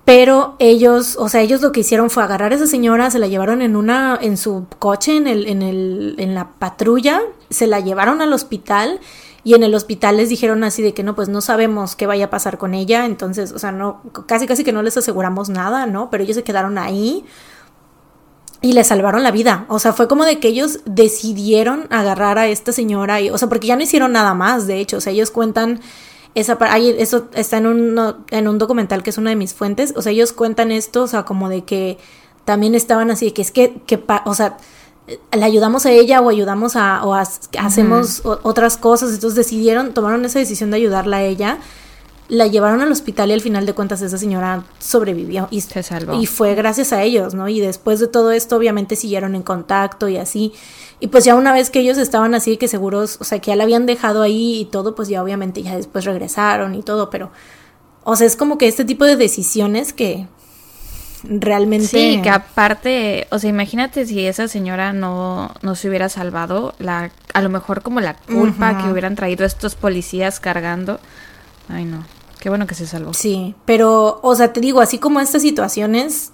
Pero ellos, o sea, ellos lo que hicieron fue agarrar a esa señora, se la llevaron en una, en su coche, en el, en el, en la patrulla, se la llevaron al hospital y en el hospital les dijeron así de que no, pues no sabemos qué vaya a pasar con ella, entonces, o sea, no, casi casi que no les aseguramos nada, ¿no? Pero ellos se quedaron ahí y le salvaron la vida. O sea, fue como de que ellos decidieron agarrar a esta señora y, o sea, porque ya no hicieron nada más, de hecho, o sea, ellos cuentan esa ahí, eso está en un, en un documental que es una de mis fuentes. O sea, ellos cuentan esto, o sea, como de que también estaban así, de que es que, que o sea, le ayudamos a ella o ayudamos a, o hacemos otras cosas. Entonces decidieron, tomaron esa decisión de ayudarla a ella. La llevaron al hospital y al final de cuentas esa señora sobrevivió y, Se salvó. y fue gracias a ellos, ¿no? Y después de todo esto obviamente siguieron en contacto y así. Y pues ya una vez que ellos estaban así, que seguros, o sea, que ya la habían dejado ahí y todo, pues ya obviamente ya después regresaron y todo, pero, o sea, es como que este tipo de decisiones que realmente... Sí, que aparte, o sea, imagínate si esa señora no, no se hubiera salvado, la, a lo mejor como la culpa que hubieran traído estos policías cargando. Ay, no. Qué bueno que se salvó. Sí, pero, o sea, te digo, así como estas situaciones,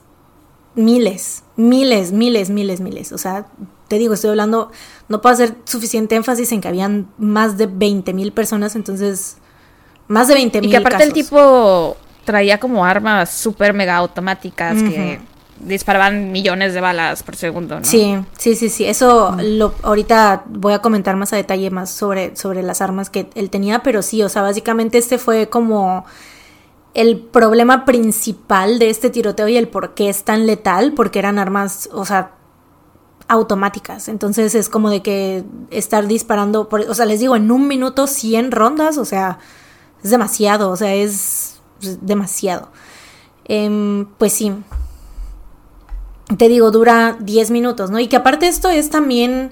miles, miles, miles, miles, miles. O sea, te digo, estoy hablando, no puedo hacer suficiente énfasis en que habían más de 20 mil personas, entonces, más de 20 mil. Y que aparte el tipo traía como armas súper mega automáticas que disparaban millones de balas por segundo, ¿no? Sí, sí, sí, sí. Eso lo, ahorita voy a comentar más a detalle más sobre, sobre las armas que él tenía, pero sí, o sea, básicamente este fue como el problema principal de este tiroteo y el por qué es tan letal, porque eran armas, o sea, automáticas. Entonces es como de que estar disparando, por, o sea, les digo, en un minuto 100 rondas, o sea, es demasiado, o sea, es demasiado. Em, pues sí. Te digo, dura 10 minutos, ¿no? Y que aparte esto es también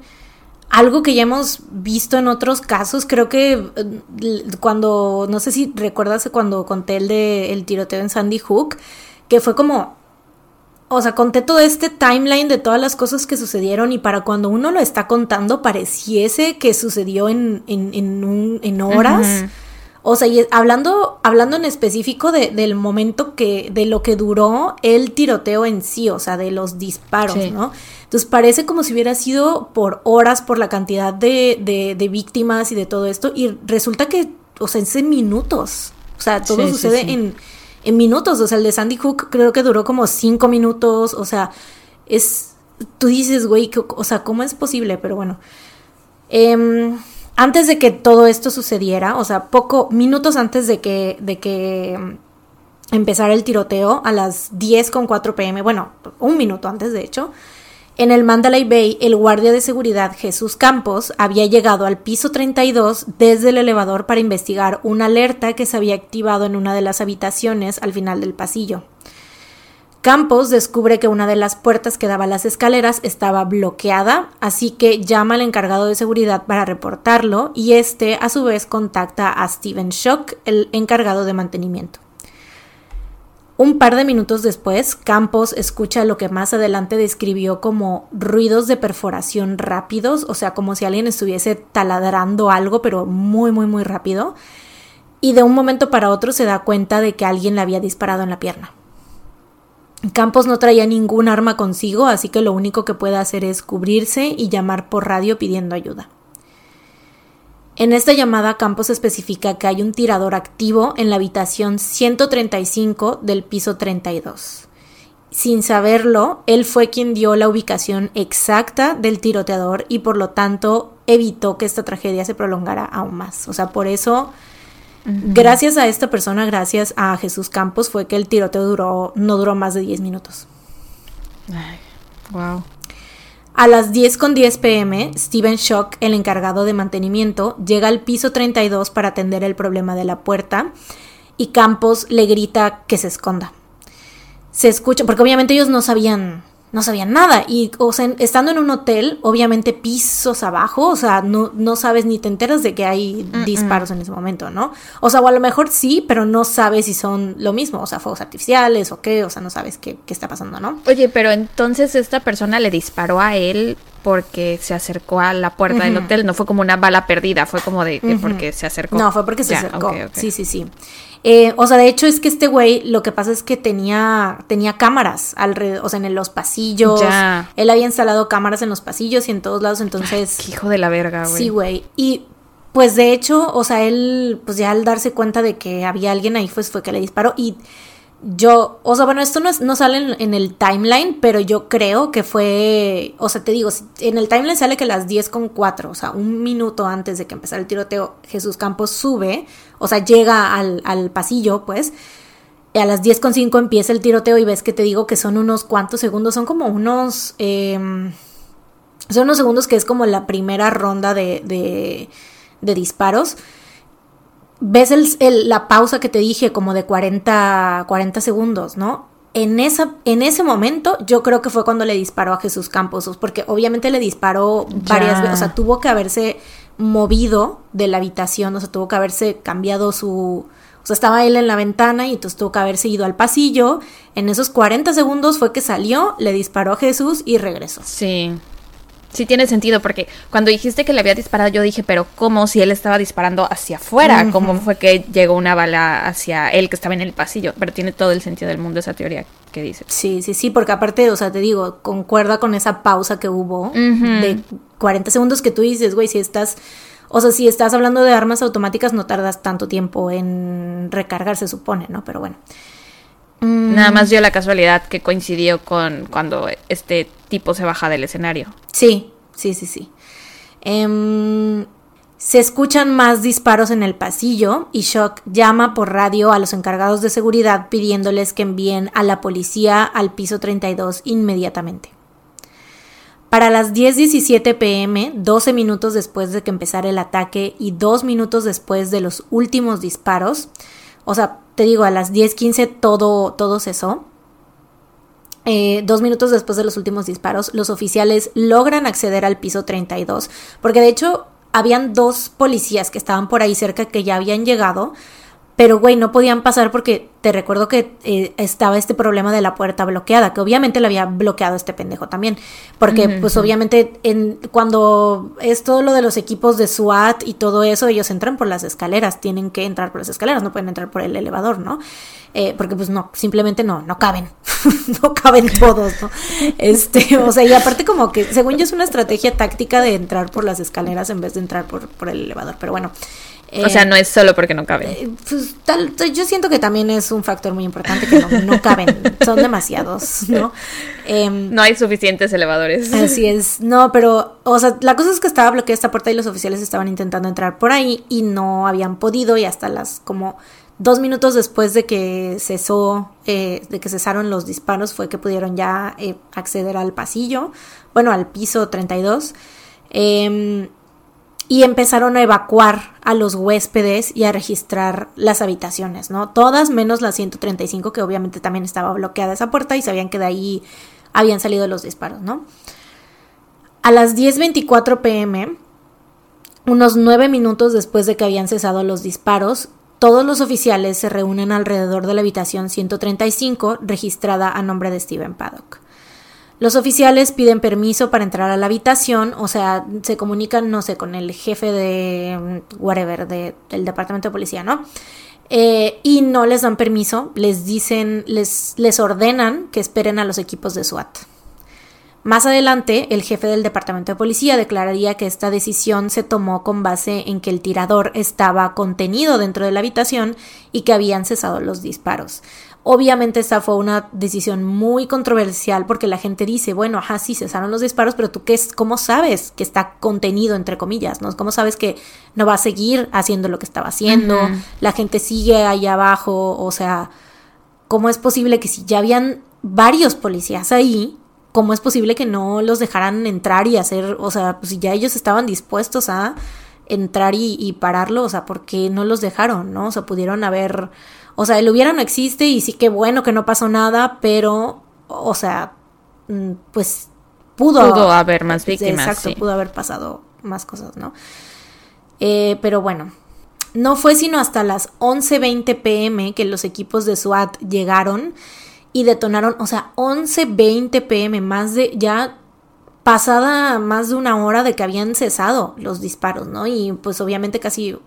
algo que ya hemos visto en otros casos. Creo que eh, cuando, no sé si recuerdas cuando conté el de el tiroteo en Sandy Hook, que fue como o sea, conté todo este timeline de todas las cosas que sucedieron y para cuando uno lo está contando pareciese que sucedió en, en, en, un, en horas. O sea, y hablando, hablando en específico de, del momento que, de lo que duró el tiroteo en sí, o sea, de los disparos, ¿no? Entonces parece como si hubiera sido por horas, por la cantidad de, de, de víctimas y de todo esto, y resulta que, o sea, en minutos. O sea, todo sucede en en minutos. O sea, el de Sandy Hook creo que duró como cinco minutos. O sea, es. Tú dices, güey, o sea, ¿cómo es posible? Pero bueno. Em, antes de que todo esto sucediera, o sea, poco, minutos antes de que, de que em, empezara el tiroteo, a las 10 con 4 pm, bueno, un minuto antes de hecho, en el Mandalay Bay, el guardia de seguridad Jesús Campos había llegado al piso 32 desde el elevador para investigar una alerta que se había activado en una de las habitaciones al final del pasillo. Campos descubre que una de las puertas que daba a las escaleras estaba bloqueada, así que llama al encargado de seguridad para reportarlo y este a su vez contacta a Steven Shock, el encargado de mantenimiento. Un par de minutos después, Campos escucha lo que más adelante describió como ruidos de perforación rápidos, o sea, como si alguien estuviese taladrando algo, pero muy, muy, muy rápido. Y de un momento para otro se da cuenta de que alguien le había disparado en la pierna. Campos no traía ningún arma consigo, así que lo único que puede hacer es cubrirse y llamar por radio pidiendo ayuda. En esta llamada, Campos especifica que hay un tirador activo en la habitación 135 del piso 32. Sin saberlo, él fue quien dio la ubicación exacta del tiroteador y por lo tanto evitó que esta tragedia se prolongara aún más. O sea, por eso, gracias a esta persona, gracias a Jesús Campos, fue que el tiroteo duró, no duró más de 10 minutos. Ay, wow. A las 10 con 10 pm, Steven Shock, el encargado de mantenimiento, llega al piso 32 para atender el problema de la puerta y Campos le grita que se esconda. Se escucha, porque obviamente ellos no sabían no sabían nada. Y, o sea, estando en un hotel, obviamente pisos abajo, o sea, no, no sabes ni te enteras de que hay disparos en ese momento, ¿no? O sea, o a lo mejor sí, pero no sabes si son lo mismo, o sea, fuegos artificiales o qué, o sea, no sabes qué, qué está pasando, ¿no? Oye, pero entonces esta persona le disparó a él porque se acercó a la puerta del hotel, no fue como una bala perdida, fue como de que porque se acercó. No, fue porque se acercó. Sí, sí, sí. Eh, o sea, de hecho es que este güey lo que pasa es que tenía, tenía cámaras alrededor, o sea, en los pasillos. Ya. Él había instalado cámaras en los pasillos y en todos lados, entonces... hijo de la verga, güey. Sí, güey. Y pues de hecho, o sea, él, pues ya al darse cuenta de que había alguien ahí, pues fue que le disparó y yo, o sea, bueno, esto no, no sale en, el timeline, pero yo creo que fue, o sea, te digo, en el timeline sale que las 10 con 4, o sea, un minuto antes de que empezara el tiroteo, Jesús Campos sube, o sea, llega al, pasillo, pues, a las 10 con 5 empieza el tiroteo y ves que te digo que son unos cuantos segundos, son como unos, em, son unos segundos que es como la primera ronda de, de disparos ves el, la pausa que te dije como de 40, 40 segundos, ¿no? En, esa, en ese momento yo creo que fue cuando le disparó a Jesús Campos, porque obviamente le disparó varias veces, o sea, tuvo que haberse movido de la habitación, o sea, tuvo que haberse cambiado su... O sea, estaba él en la ventana y entonces tuvo que haberse ido al pasillo. En esos 40 segundos fue que salió, le disparó a Jesús y regresó. Sí. Sí tiene sentido, porque cuando dijiste que le había disparado, yo dije, pero ¿cómo si él estaba disparando hacia afuera? ¿Cómo fue que llegó una bala hacia él que estaba en el pasillo? Pero tiene todo el sentido del mundo esa teoría que dice. Sí, sí, sí, porque aparte, o sea, te digo, concuerda con esa pausa que hubo de 40 segundos que tú dices, güey, si estás... O sea, si estás hablando de armas automáticas, no tardas tanto tiempo en recargar, se supone, ¿no? Pero bueno. Nada más dio la casualidad que coincidió con cuando este tipo se baja del escenario. Sí, sí, sí, sí. Em, se escuchan más disparos en el pasillo y Shock llama por radio a los encargados de seguridad pidiéndoles que envíen a la policía al piso 32 inmediatamente. Para las 10:17 pm, 12 minutos después de que empezara el ataque y 2 minutos después de los últimos disparos, o sea, te digo, a las 10:15 todo, todo cesó. Eh, dos minutos después de los últimos disparos, los oficiales logran acceder al piso 32, porque de hecho habían dos policías que estaban por ahí cerca que ya habían llegado, pero güey, no podían pasar porque te recuerdo que eh, estaba este problema de la puerta bloqueada, que obviamente lo había bloqueado este pendejo también, porque pues obviamente en, cuando es todo lo de los equipos de SWAT y todo eso, ellos entran por las escaleras, tienen que entrar por las escaleras, no pueden entrar por el elevador, ¿no? Eh, porque pues no, simplemente no, no caben, no caben todos, ¿no? Este, o sea, y aparte como que, según yo es una estrategia táctica de entrar por las escaleras en vez de entrar por, por el elevador, pero bueno. O sea, no es solo porque no caben. Eh, pues, tal, yo siento que también es un factor muy importante que no, caben, son demasiados, ¿no? Em, no hay suficientes elevadores. Así es, no, pero, o sea, la cosa es que estaba bloqueada esta puerta y los oficiales estaban intentando entrar por ahí y no habían podido y hasta las como Dos minutos después de que cesó, eh, de que cesaron los disparos, fue que pudieron ya eh, acceder al pasillo, bueno, al piso 32, em, y empezaron a evacuar a los huéspedes y a registrar las habitaciones, ¿no? Todas menos la 135, que obviamente también estaba bloqueada esa puerta y sabían que de ahí habían salido los disparos, ¿no? A las 10.24 pm, unos nueve minutos después de que habían cesado los disparos, todos los oficiales se reúnen alrededor de la habitación 135 registrada a nombre de Steven Paddock. Los oficiales piden permiso para entrar a la habitación, o sea, se comunican, no sé, con el jefe de mm, whatever, del departamento de policía, ¿no? Eh, y no les dan permiso, les dicen, les, les ordenan que esperen a los equipos de SWAT. Más adelante, el jefe del departamento de policía declararía que esta decisión se tomó con base en que el tirador estaba contenido dentro de la habitación y que habían cesado los disparos. Obviamente esta fue una decisión muy controversial porque la gente dice, bueno, ajá, sí, cesaron los disparos, pero tú qué es, cómo sabes que está contenido entre comillas, ¿no? ¿Cómo sabes que no va a seguir haciendo lo que estaba haciendo? La gente sigue ahí abajo, o sea, ¿cómo es posible que si ya habían varios policías ahí, ¿cómo es posible que no los dejaran entrar y hacer, o sea, pues si ya ellos estaban dispuestos a entrar y, pararlo, o sea, ¿por qué no los dejaron, no? O sea, pudieron haber, o sea, el hubiera no existe y sí que bueno que no pasó nada, pero, o sea, mm, pues pudo, pudo haber más víctimas. Exacto, pudo haber pasado más cosas, ¿no? Eh, pero bueno, no fue sino hasta las 11.20 pm que los equipos de SWAT llegaron y detonaron, o sea, 11.20 pm, más de ya pasada más de una hora de que habían cesado los disparos, ¿no? Y pues obviamente casi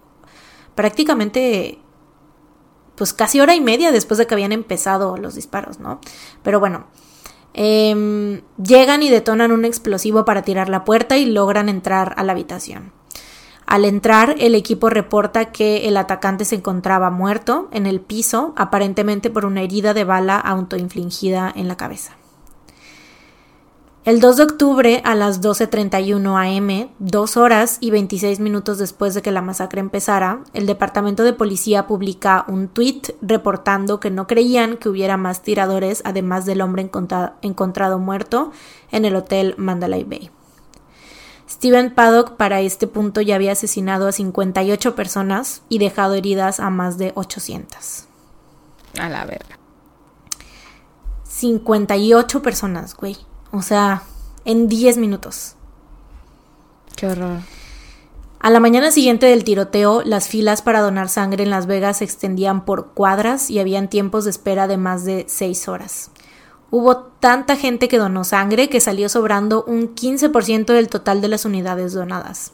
prácticamente pues casi hora y media después de que habían empezado los disparos, ¿no? Pero bueno, em, llegan y detonan un explosivo para tirar la puerta y logran entrar a la habitación. Al entrar, el equipo reporta que el atacante se encontraba muerto en el piso, aparentemente por una herida de bala autoinfligida en la cabeza. El 2 de octubre a las 12.31 am, dos horas y 26 minutos después de que la masacre empezara, el Departamento de Policía publica un tuit reportando que no creían que hubiera más tiradores además del hombre encontrado muerto en el hotel Mandalay Bay. Steven Paddock para este punto ya había asesinado a 58 personas y dejado heridas a más de 800. A la verga. 58 personas, güey. O sea, en 10 minutos. Qué horror. A la mañana siguiente del tiroteo, las filas para donar sangre en Las Vegas se extendían por cuadras y habían tiempos de espera de más de 6 horas. Hubo tanta gente que donó sangre que salió sobrando un 15% del total de las unidades donadas.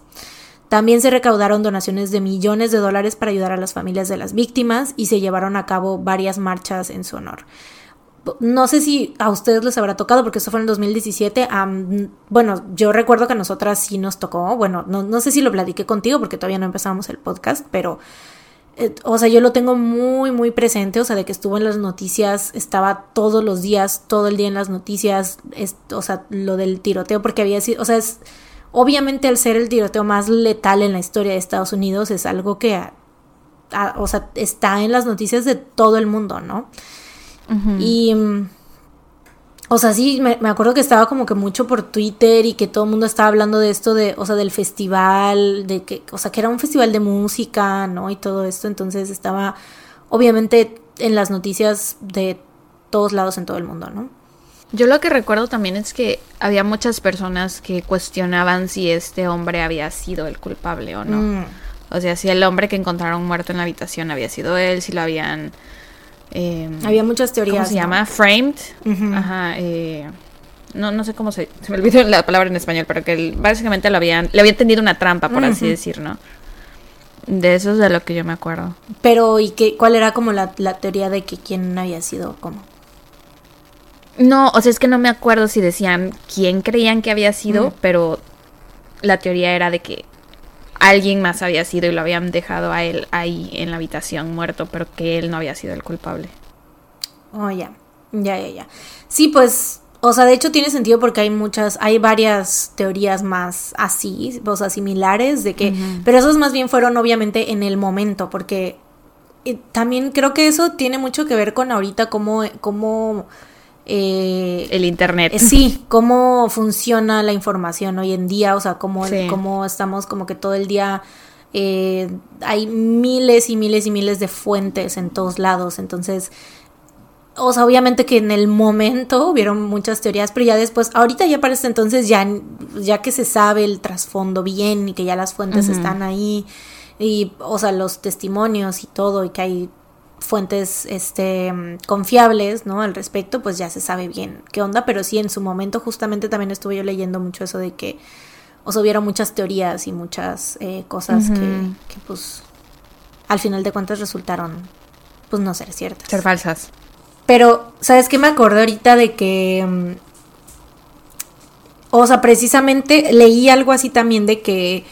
También se recaudaron donaciones de millones de dólares para ayudar a las familias de las víctimas y se llevaron a cabo varias marchas en su honor no sé si a ustedes les habrá tocado, porque eso fue en el 2017. bueno, yo recuerdo que a nosotras sí nos tocó. Bueno, no, no sé si lo platiqué contigo porque todavía no empezamos el podcast, pero, eh, o sea, yo lo tengo muy, muy presente. O sea, de que estuvo en las noticias, estaba todos los días, todo el día en las noticias, o sea, lo del tiroteo, porque había sido, o sea, es, obviamente al ser el tiroteo más letal en la historia de Estados Unidos, es algo que, o sea, está en las noticias de todo el mundo, ¿no? Y. O sea, sí, me, acuerdo que estaba como que mucho por Twitter y que todo el mundo estaba hablando de esto, de, o sea, del festival, de que, o sea, que era un festival de música, ¿no? Y todo esto, entonces estaba, obviamente, en las noticias de todos lados en todo el mundo, ¿no? Yo lo que recuerdo también es que había muchas personas que cuestionaban si este hombre había sido el culpable o no. Mm. O sea, si el hombre que encontraron muerto en la habitación había sido él, si lo habían Em, Había muchas teorías. ¿Cómo se llama? Framed. Ajá. Eh, no, no sé cómo se, se me olvidó la palabra en español, pero que básicamente lo habían, le habían tendido una trampa, por así decir, ¿no? De eso es de lo que yo me acuerdo. Pero, ¿y qué, cuál era como la, teoría de que quién había sido como? No, o sea, es que no me acuerdo si decían quién creían que había sido, pero la teoría era de que alguien más había sido y lo habían dejado a él ahí en la habitación muerto, pero que él no había sido el culpable. Oh, ya, ya, ya, ya. Sí, pues, o sea, de hecho tiene sentido porque hay muchas, hay varias teorías más así, o sea, similares de que, pero esos más bien fueron obviamente en el momento, porque eh, también creo que eso tiene mucho que ver con ahorita cómo, cómo eh, el Internet. Eh, sí, cómo funciona la información hoy en día, o sea, cómo, cómo estamos como que todo el día... Eh, hay miles y miles y miles de fuentes en todos lados, entonces... O sea, obviamente que en el momento hubieron muchas teorías, pero ya después, ahorita ya para este entonces, ya, ya que se sabe el trasfondo bien y que ya las fuentes están ahí, y, o sea, los testimonios y todo, y que hay fuentes este confiables, ¿no? Al respecto, pues ya se sabe bien qué onda, pero sí en su momento justamente también estuve yo leyendo mucho eso de que os hubieron muchas teorías y muchas eh, cosas que, que, pues al final de cuentas resultaron pues no ser ciertas. Ser falsas. Pero, ¿sabes qué me acordé ahorita de que... Mm, o sea, precisamente leí algo así también de que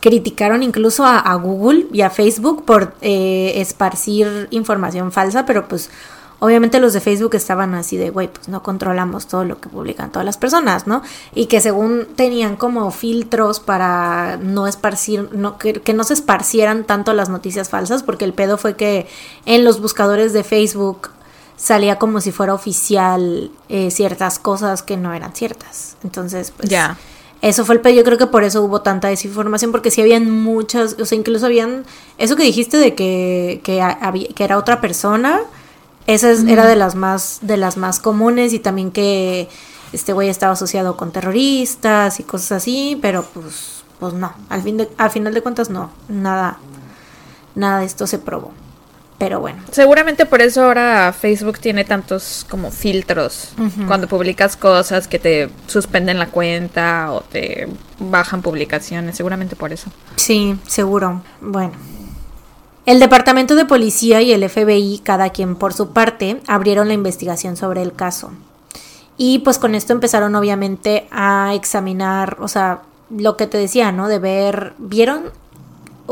criticaron incluso a, Google y a Facebook por eh, esparcir información falsa, pero pues obviamente los de Facebook estaban así de, güey, pues no controlamos todo lo que publican todas las personas, ¿no? Y que según tenían como filtros para no esparcir, no, que, no se esparcieran tanto las noticias falsas, porque el pedo fue que en los buscadores de Facebook salía como si fuera oficial eh, ciertas cosas que no eran ciertas. Entonces, pues... Eso fue el pedo, yo creo que por eso hubo tanta desinformación, porque sí habían muchas, o sea, incluso habían, eso que dijiste de que, que, había, que era otra persona, esa era de las más, de las más comunes y también que este güey estaba asociado con terroristas y cosas así, pero pues, pues no, al, fin de, al final de cuentas no, nada, nada de esto se probó. Pero bueno. Seguramente por eso ahora Facebook tiene tantos como filtros. Cuando publicas cosas que te suspenden la cuenta o te bajan publicaciones. Seguramente por eso. Sí, seguro. Bueno. El Departamento de Policía y el FBI, cada quien por su parte, abrieron la investigación sobre el caso. Y pues con esto empezaron obviamente a examinar, o sea, lo que te decía, ¿no? De ver, vieron,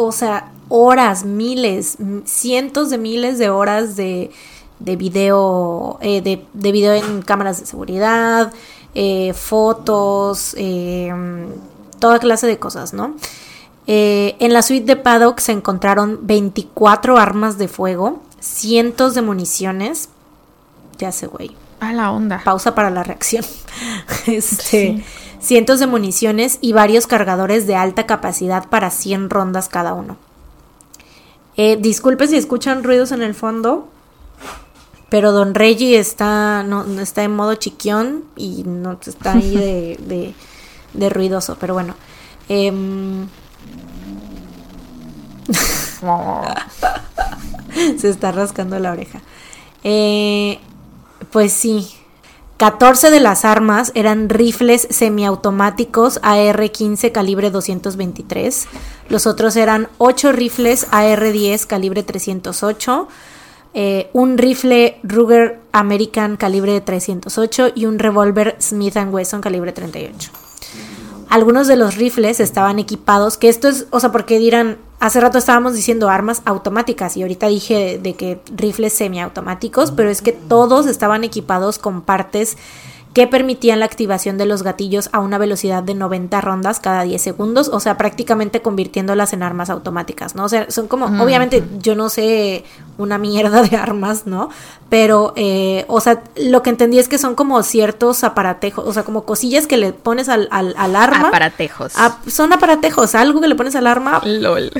o sea, horas, miles, cientos de miles de horas de, de video, eh, de, de, video en cámaras de seguridad, eh, fotos, eh, toda clase de cosas, ¿no? en la suite de Paddock se encontraron 24 armas de fuego, cientos de municiones. Ya sé, güey. A la onda. Pausa para la reacción. este, Cientos de municiones y varios cargadores de alta capacidad para 100 rondas cada uno. Eh, disculpe si escuchan ruidos en el fondo, pero Don Reggie está, no, está en modo chiquión y no está ahí de, de, ruidoso, pero bueno. Em, se está rascando la oreja. Eh, pues sí, 14 de las armas eran rifles semiautomáticos AR-15 calibre 223. Los otros eran 8 rifles AR-10 calibre 308, eh, un rifle Ruger American calibre 308 y un revólver Smith Wesson calibre 38 algunos de los rifles estaban equipados, que esto es, o sea, porque dirán, hace rato estábamos diciendo armas automáticas y ahorita dije de que rifles semiautomáticos, pero es que todos estaban equipados con partes que permitían la activación de los gatillos a una velocidad de 90 rondas cada 10 segundos, o sea, prácticamente convirtiéndolas en armas automáticas, ¿no? O sea, son como, obviamente yo no sé una mierda de armas, ¿no? Pero, eh, o sea, lo que entendí es que son como ciertos aparatejos, o sea, como cosillas que le pones al, al, arma. Aparatejos. son aparatejos, algo que le pones al arma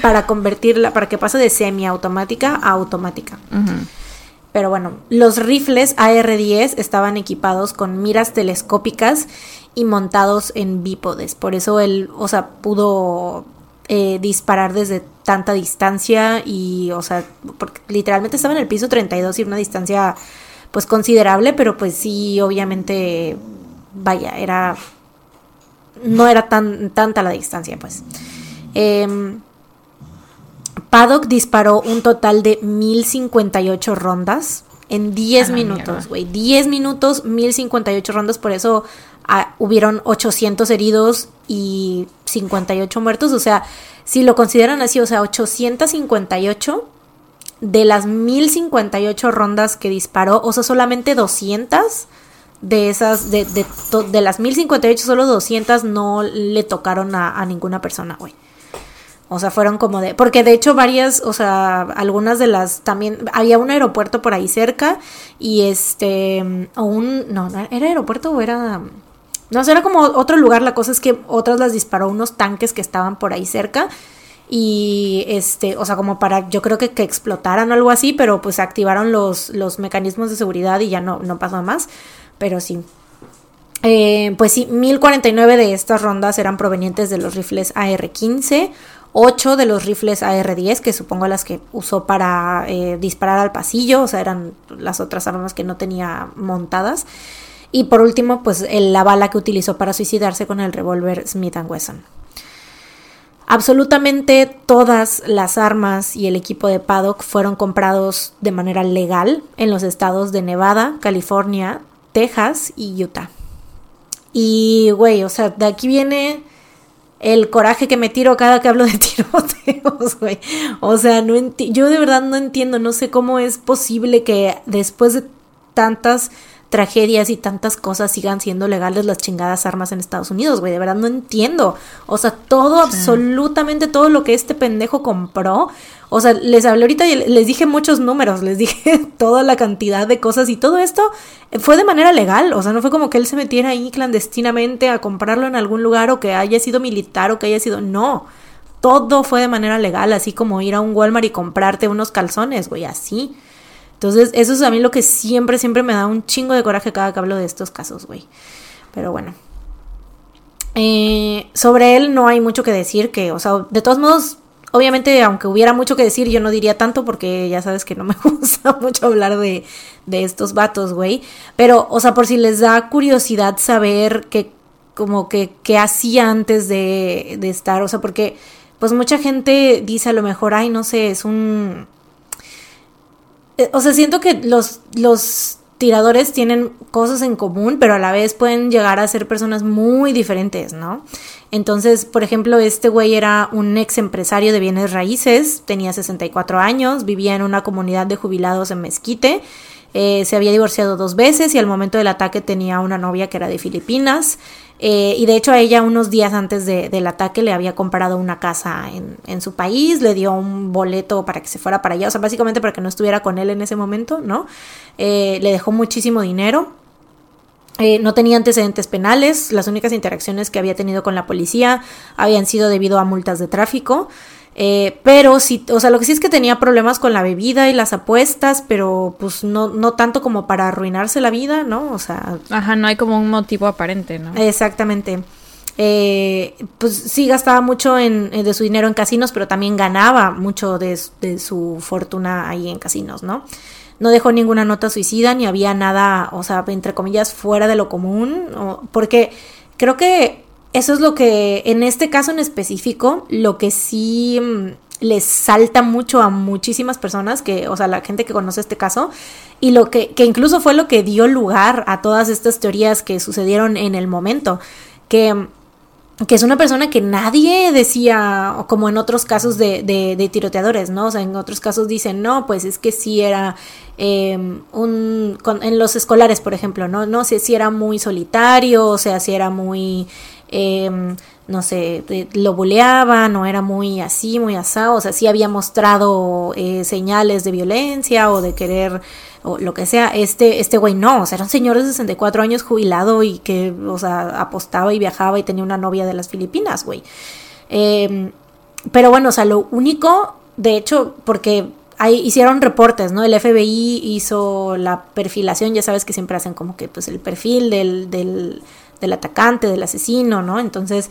para convertirla, para que pase de semiautomática a automática. Pero bueno, los rifles AR-10 estaban equipados con miras telescópicas y montados en bípodes. Por eso él, o sea, pudo eh, disparar desde tanta distancia y, o sea, porque literalmente estaba en el piso 32 y una distancia pues considerable, pero pues sí, obviamente, vaya, era... No era tan tanta la distancia, pues. Eh, Paddock disparó un total de 1058 rondas en 10 minutos, güey. 10 minutos, 1058 rondas, por eso ah, hubieron 800 heridos y 58 muertos. O sea, si lo consideran así, o sea, 858 de las 1058 rondas que disparó, o sea, solamente 200 de esas, de, de, de las 1058, solo 200 no le tocaron a, a ninguna persona, güey. O sea, fueron como de. Porque de hecho, varias, o sea, algunas de las también. Había un aeropuerto por ahí cerca y este. O un. No, ¿era aeropuerto o era.? No era como otro lugar. La cosa es que otras las disparó unos tanques que estaban por ahí cerca. Y este, o sea, como para, yo creo que, que explotaran o algo así, pero pues activaron los, los mecanismos de seguridad y ya no, no pasó más. Pero sí, eh, pues sí, 1049 de estas rondas eran provenientes de los rifles AR-15, 8 de los rifles AR-10, que supongo las que usó para eh, disparar al pasillo, o sea, eran las otras armas que no tenía montadas. Y por último, pues la bala que utilizó para suicidarse con el revólver Smith Wesson. Absolutamente todas las armas y el equipo de Paddock fueron comprados de manera legal en los estados de Nevada, California, Texas y Utah. Y, güey, o sea, de aquí viene el coraje que me tiro cada que hablo de tiroteos, güey. O sea, no yo de verdad no entiendo, no sé cómo es posible que después de tantas tragedias y tantas cosas sigan siendo legales las chingadas armas en Estados Unidos, güey. De verdad no entiendo. O sea, todo, absolutamente todo lo que este pendejo compró. O sea, les hablé ahorita y les dije muchos números, les dije toda la cantidad de cosas y todo esto fue de manera legal. O sea, no fue como que él se metiera ahí clandestinamente a comprarlo en algún lugar o que haya sido militar o que haya sido. No. Todo fue de manera legal, así como ir a un Walmart y comprarte unos calzones, güey, así. Entonces, eso es a mí lo que siempre, siempre me da un chingo de coraje cada que hablo de estos casos, güey. Pero bueno. Eh, sobre él no hay mucho que decir, que, o sea, de todos modos, obviamente, aunque hubiera mucho que decir, yo no diría tanto porque ya sabes que no me gusta mucho hablar de, de estos vatos, güey. Pero, o sea, por si les da curiosidad saber que, como que, qué hacía antes de, de estar, o sea, porque, pues mucha gente dice a lo mejor, ay, no sé, es un... Eh, o sea, siento que los, los tiradores tienen cosas en común, pero a la vez pueden llegar a ser personas muy diferentes, ¿no? Entonces, por ejemplo, este güey era un ex empresario de bienes raíces, tenía 64 años, vivía en una comunidad de jubilados en Mezquite, eh, se había divorciado dos veces y al momento del ataque tenía una novia que era de Filipinas. Eh, y de hecho a ella unos días antes del ataque le había comprado una casa en, su país, le dio un boleto para que se fuera para allá, o sea, básicamente para que no estuviera con él en ese momento, ¿no? Eh, le dejó muchísimo dinero. Eh, no tenía antecedentes penales, las únicas interacciones que había tenido con la policía habían sido debido a multas de tráfico. Eh, pero sí, o sea, lo que sí es que tenía problemas con la bebida y las apuestas, pero pues no, no tanto como para arruinarse la vida, ¿no? O sea. Ajá, no hay como un motivo aparente, ¿no? Exactamente. Eh, pues sí gastaba mucho en, de su dinero en casinos, pero también ganaba mucho de, de, su fortuna ahí en casinos, ¿no? No dejó ninguna nota suicida, ni había nada, o sea, entre comillas, fuera de lo común, porque creo que eso es lo que, en este caso en específico, lo que sí mm, les salta mucho a muchísimas personas, que, o sea, la gente que conoce este caso, y lo que, que incluso fue lo que dio lugar a todas estas teorías que sucedieron en el momento, que que es una persona que nadie decía, como en otros casos de, de, tiroteadores, ¿no? O sea, en otros casos dicen, no, pues es que sí era em, un, en los escolares, por ejemplo, ¿no? No sé si era muy solitario, o sea, si era muy Em, no sé, lo buleaban o era muy así, muy asado, o sea, sí había mostrado eh, señales de violencia o de querer o lo que sea, este, este güey no, o sea, era un señor de 64 años jubilado y que, o sea, apostaba y viajaba y tenía una novia de las Filipinas, güey. Em, pero bueno, o sea, lo único, de hecho, porque ahí hicieron reportes, ¿no? El FBI hizo la perfilación, ya sabes que siempre hacen como que pues el perfil del, del del atacante, del asesino, ¿no? Entonces,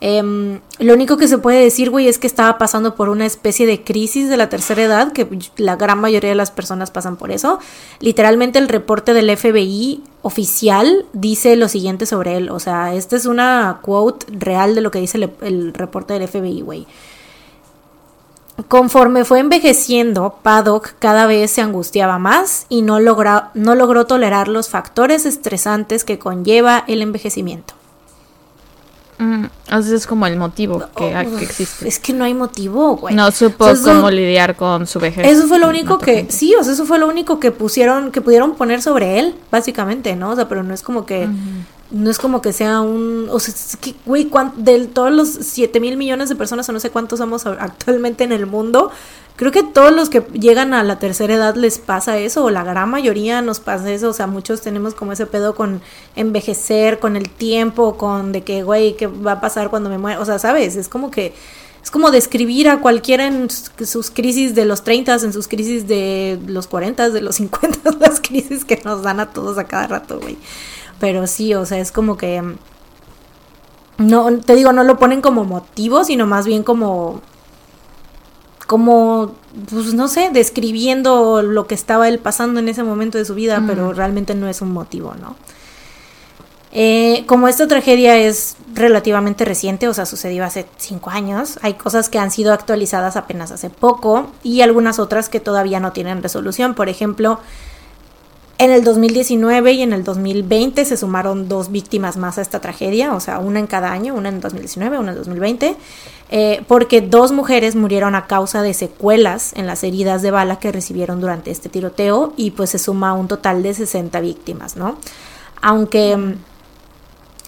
em, lo único que se puede decir, güey, es que estaba pasando por una especie de crisis de la tercera edad, que la gran mayoría de las personas pasan por eso. Literalmente el reporte del FBI oficial dice lo siguiente sobre él, o sea, esta es una quote real de lo que dice el, el reporte del FBI, güey. Conforme fue envejeciendo, Paddock cada vez se angustiaba más y no, no logró tolerar los factores estresantes que conlleva el envejecimiento. Mm, es como el motivo que, existe. Es que no hay motivo, güey. No supo cómo lidiar con su vejez. Eso fue lo único que, sí, o sea, eso fue lo único que pusieron, que pudieron poner sobre él, básicamente, ¿no? O sea, pero no es como que no es como que sea un, o sea, que, güey, de todos los 7 mil millones de personas o no sé cuántos somos actualmente en el mundo, creo que todos los que llegan a la tercera edad les pasa eso, o la gran mayoría nos pasa eso, o sea, muchos tenemos como ese pedo con envejecer, con el tiempo, con de que, güey, ¿qué va a pasar cuando me muera? O sea, ¿sabes? Es como que es como describir a cualquiera en sus crisis de los 30, en sus crisis de los 40, de los 50, las crisis que nos dan a todos a cada rato, güey. Pero sí, o sea, es como que... No, te digo, no lo ponen como motivo, sino más bien como... Como, pues no sé, describiendo lo que estaba él pasando en ese momento de su vida, pero realmente no es un motivo, ¿no? Eh, como esta tragedia es relativamente reciente, o sea, sucedió hace cinco años, hay cosas que han sido actualizadas apenas hace poco y algunas otras que todavía no tienen resolución. Por ejemplo, en el 2019 y en el 2020 se sumaron dos víctimas más a esta tragedia, o sea, una en cada año, una en el 2019, una en el 2020, eh, porque dos mujeres murieron a causa de secuelas en las heridas de bala que recibieron durante este tiroteo y pues se suma un total de 60 víctimas, ¿no? Aunque mm,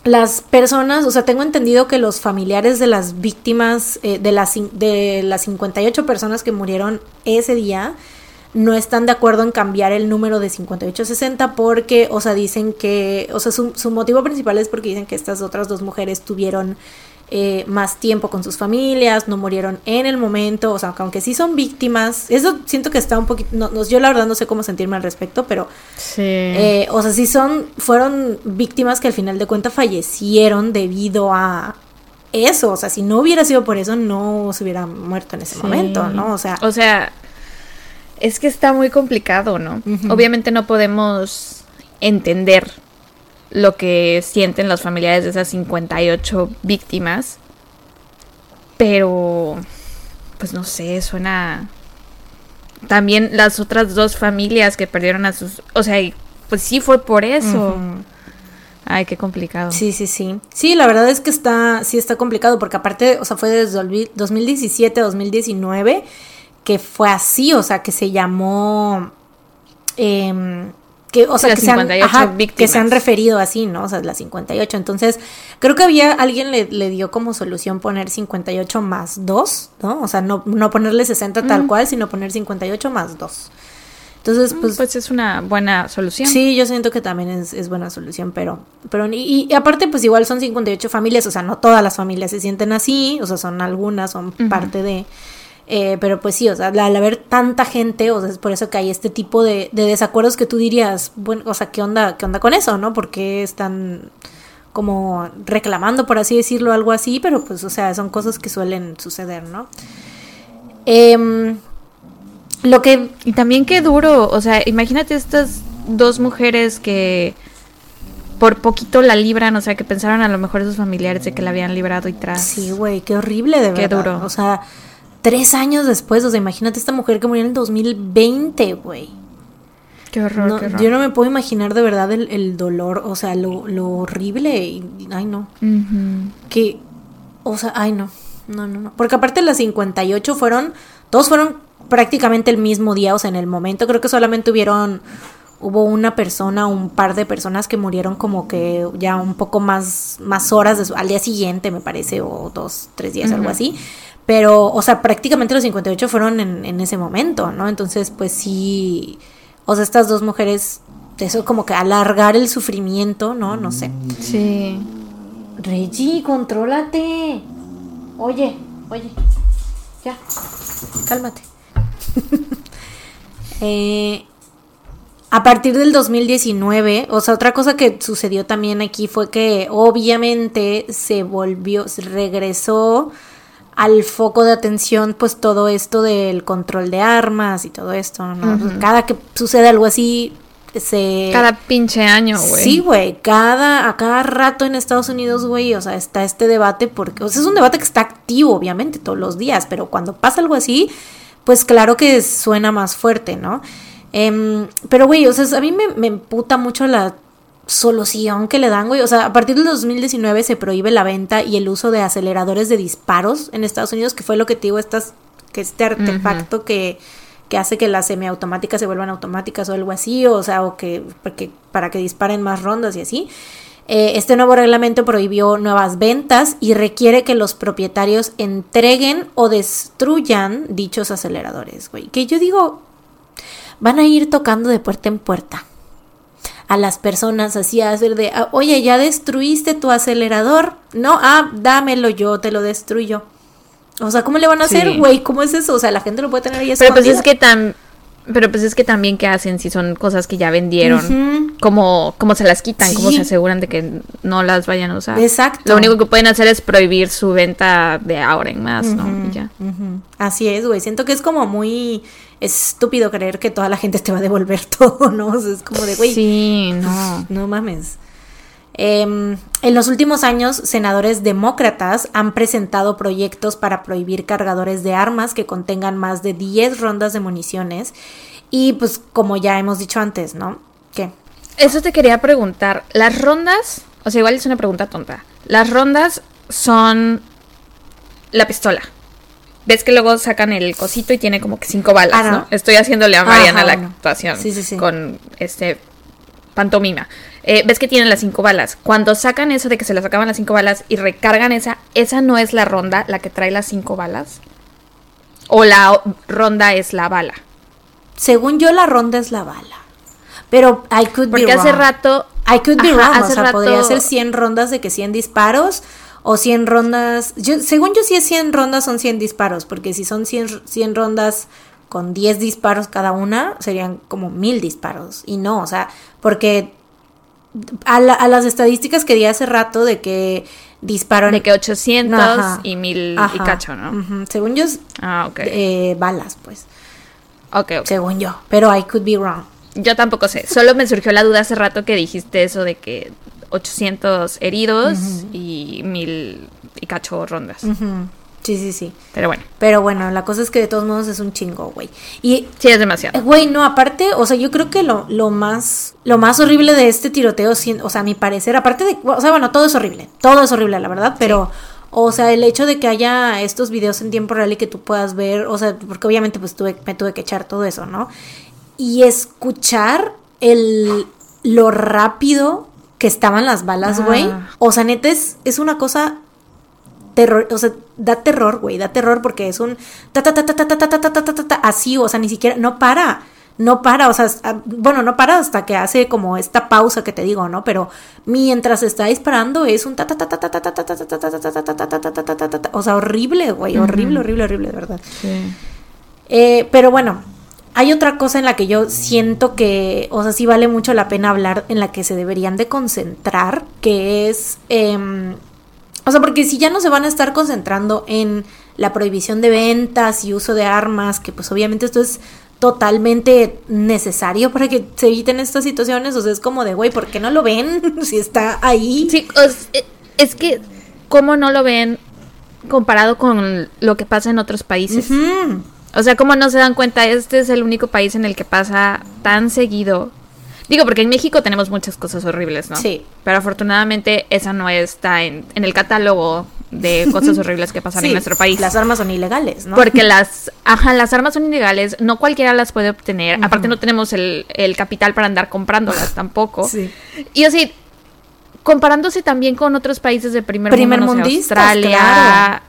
las personas, o sea, tengo entendido que los familiares de las víctimas, eh, de, las, de las 58 personas que murieron ese día, no están de acuerdo en cambiar el número de 5860 porque, o sea, dicen que, o sea, su, motivo principal es porque dicen que estas otras dos mujeres tuvieron eh, más tiempo con sus familias, no murieron en el momento, o sea, aunque sí son víctimas, eso siento que está un poquito, no, no, yo la verdad no sé cómo sentirme al respecto, pero, Sí. eh, o sea, sí son, fueron víctimas que al final de cuentas fallecieron debido a eso, o sea, si no hubiera sido por eso, no se hubiera muerto en ese Sí. momento, ¿no? O sea, O sea, es que está muy complicado, ¿no? Obviamente no podemos entender lo que sienten los familiares de esas 58 víctimas, pero pues no sé, suena también las otras dos familias que perdieron a sus, o sea, pues sí fue por eso. Ay, qué complicado. Sí, sí, sí. Sí, la verdad es que está, sí está complicado porque aparte, o sea, fue desde 2017 a 2019 que fue así, o sea, que se llamó, em, que, o sea, que se, han, 58 ajá, que se han referido así, ¿no? O sea, las 58. Entonces, creo que había, alguien le, le dio como solución poner 58 más 2, ¿no? O sea, no, no ponerle 60 tal Mm. cual, sino poner 58 más 2. Entonces, Mm, pues, Pues, es una buena solución. Sí, yo siento que también es, es buena solución, pero, pero y, y aparte pues igual son 58 familias, o sea, no todas las familias se sienten así, o sea, son algunas, son parte de, eh, pero pues sí, o sea, al haber tanta gente, o sea, es por eso que hay este tipo de, de desacuerdos que tú dirías, bueno, o sea, ¿qué onda, qué onda con eso, no? Porque están como reclamando, por así decirlo, algo así, pero pues, o sea, son cosas que suelen suceder, ¿no? Em, lo que Y también qué duro, o sea, imagínate estas dos mujeres que por poquito la libran, o sea, que pensaron a lo mejor sus familiares de que la habían librado y tras. Sí, güey, qué horrible de Qué verdad. duro. O sea, tres años después, o sea, imagínate esta mujer que murió en el 2020, güey. Qué horror, No, qué horror. yo no me puedo imaginar de verdad el, el dolor, o sea, lo, lo horrible. y- ay, no. Que, o sea, ay, no. No, no, no. Porque aparte las 58 fueron, todos fueron prácticamente el mismo día, o sea, en el momento. Creo que solamente hubieron, hubo una persona, un par de personas que murieron como que ya un poco más, más horas de su- al día siguiente, me parece, o dos, tres días, algo Ujú. así. Pero, o sea, prácticamente los 58 fueron en, en ese momento, ¿no? Entonces, pues sí, o sea, estas dos mujeres, eso como que alargar el sufrimiento, ¿no? No sé. Sí. Reggie, contrólate. Oye, oye. Ya. Cálmate. Eh, a partir del 2019, o sea, otra cosa que sucedió también aquí fue que obviamente se volvió, se regresó al foco de atención, pues todo esto del control de armas y todo esto, ¿no? Ujú. Cada que sucede algo así, se... Cada pinche año, güey. Sí, güey, cada, a cada rato en Estados Unidos, güey, o sea, está este debate porque, o sea, es un debate que está activo, obviamente, todos los días, pero cuando pasa algo así, pues claro que suena más fuerte, ¿no? Em, pero, güey, o sea, a mí me, me emputa mucho la solución que le dan, güey. O sea, a partir del 2019 se prohíbe la venta y el uso de aceleradores de disparos en Estados Unidos, que fue lo que te digo, estas, que este artefacto que, que hace que las semiautomáticas se vuelvan automáticas o algo así, o sea, o que, porque, para que disparen más rondas y así. Eh, este nuevo reglamento prohibió nuevas ventas y requiere que los propietarios entreguen o destruyan dichos aceleradores, güey. Que yo digo, van a ir tocando de puerta en puerta a las personas así a hacer de, "Ah, oye, ya destruiste tu acelerador. No, ah, dámelo, yo te lo destruyo. O sea, ¿cómo le van a hacer, güey? ¿Cómo es eso? O sea, la gente lo puede tener ahí Pero pues escondido. es que tan pero pues es que también qué hacen si son cosas que ya vendieron. Ujú. Cómo, cómo se las quitan, cómo Sí. se aseguran de que no las vayan a usar. Exacto. Lo único que pueden hacer es prohibir su venta de ahora en más, ¿no? Y ya. Así es, güey. Siento que es como muy estúpido creer que toda la gente te va a devolver todo, ¿no? O sea, es como de, güey, Sí, no. no mames. Em, en los últimos años, senadores demócratas han presentado proyectos para prohibir cargadores de armas que contengan más de 10 rondas de municiones. Y pues como ya hemos dicho antes, ¿no? ¿Qué? Eso te quería preguntar. Las rondas, o sea, igual es una pregunta tonta. Las rondas son la pistola. Ves que luego sacan el cosito y tiene como que cinco balas, Ah, no. ¿no? Estoy haciéndole a Mariana Ajá, la actuación Sí, sí, sí. con este pantomima. Eh, ves que tienen las cinco balas. Cuando sacan eso de que se le sacaban las cinco balas y recargan esa, esa no es la ronda la que trae las cinco balas. O la ronda es la bala. Según yo, la ronda es la bala. Pero I could be Porque hace wrong. rato I could be Ajá, wrong, o hace sea, rato- podría ser 100 rondas de que 100 disparos o 100 rondas. Yo, según yo, si es 100 rondas, son 100 disparos, porque si son 100, 100 rondas con 10 disparos cada una, serían como 1000 disparos. Y no, o sea, porque a, las estadísticas que di hace rato de que disparon. De que 800 y 1000 y cacho, ¿no? Según yo, ah, ok. Eh, balas, pues. Ok, ok. Según yo, pero I could be wrong. Yo tampoco sé, solo me surgió la duda hace rato que dijiste eso de que 800 heridos y 1000 y cacho rondas. Sí, sí, sí. Pero bueno. Pero bueno, la cosa es que de todos modos es un chingo, güey. Y sí es demasiado. Güey, no, aparte, o sea, yo creo que lo, lo más lo más horrible de este tiroteo, o sea, a mi parecer, aparte de, o sea, bueno, todo es horrible. Todo es horrible, la verdad, pero o sea, el hecho de que haya estos videos en tiempo real y que tú puedas ver, o sea, porque obviamente pues tuve, me tuve que echar todo eso, ¿no? Y escuchar el lo rápido que estaban las balas, güey. O sea, neta es, es una cosa terror, o sea, da terror, güey, da terror porque es un ta ta ta ta ta ta ta ta ta ta así, o sea, ni siquiera no para. No para, o sea, bueno, no para hasta que hace como esta pausa que te digo, ¿no? Pero mientras está disparando es un ta ta ta ta ta ta ta ta ta ta ta ta ta ta ta ta ta o sea, horrible, güey, horrible, horrible, horrible, de verdad. Sí. Eh, pero bueno, hay otra cosa en la que yo siento que, o sea, sí vale mucho la pena hablar, en la que se deberían de concentrar, que es eh, o sea, porque si ya no se van a estar concentrando en la prohibición de ventas y uso de armas, que pues obviamente esto es totalmente necesario para que se eviten estas situaciones, o sea, es como de, güey, ¿por qué no lo ven si está ahí? Sí, eh, es que, ¿cómo no lo ven comparado con lo que pasa en otros países? O sea, ¿cómo no se dan cuenta? Este es el único país en el que pasa tan seguido Digo, porque en México tenemos muchas cosas horribles, ¿no? Sí. Pero afortunadamente esa no está en, el catálogo de cosas horribles que pasan en nuestro país. Las armas son ilegales, ¿no? Porque las, ajá, las armas son ilegales, no cualquiera las puede obtener. Aparte no tenemos el, capital para andar comprándolas tampoco. Sí. Y así, comparándose también con otros países de primer, primer mundo, Australia,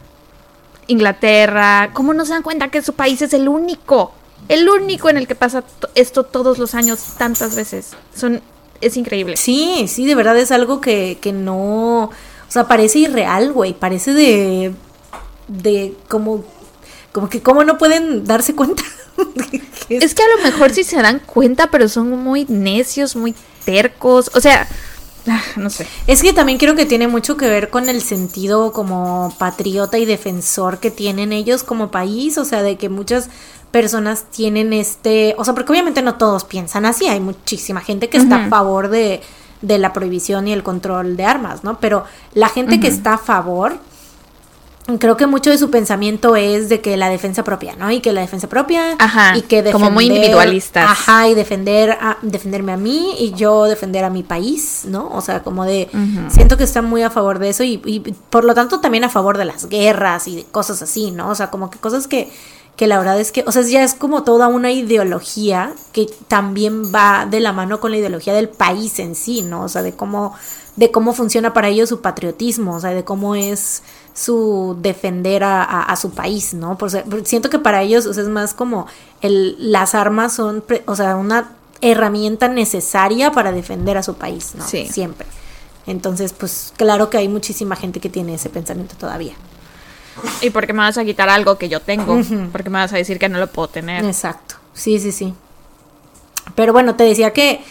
Inglaterra, ¿cómo no se dan cuenta que su país es el único el único en el que pasa esto todos los años, tantas veces. Son, es increíble. Sí, sí, de verdad es algo que, que no. O sea, parece irreal, güey. Parece de. de como. Como que cómo no pueden darse cuenta. es que a lo mejor sí se dan cuenta, pero son muy necios, muy tercos. O sea, ah, no sé. Es que también creo que tiene mucho que ver con el sentido como patriota y defensor que tienen ellos como país. O sea, de que muchas personas tienen este, o sea, porque obviamente no todos piensan así, hay muchísima gente que está a favor de, de, la prohibición y el control de armas, ¿no? Pero la gente que está a favor, creo que mucho de su pensamiento es de que la defensa propia, ¿no? Y que la defensa propia ajá, y que defender, como muy individualistas. Ajá, y defender a, defenderme a mí y yo defender a mi país, ¿no? O sea, como de siento que están muy a favor de eso y, y por lo tanto también a favor de las guerras y de cosas así, ¿no? O sea, como que cosas que que la verdad es que, o sea, ya es como toda una ideología que también va de la mano con la ideología del país en sí, ¿no? O sea, de cómo, de cómo funciona para ellos su patriotismo, o sea, de cómo es su defender a, su país, ¿no? Por, siento que para ellos o sea, es más como el, las armas son, o sea, una herramienta necesaria para defender a su país, ¿no? Sí. Siempre. Entonces, pues claro que hay muchísima gente que tiene ese pensamiento todavía. ¿Y por qué me vas a quitar algo que yo tengo? ¿Por qué me vas a decir que no lo puedo tener? Exacto. Sí, sí, sí. Pero bueno, te decía que,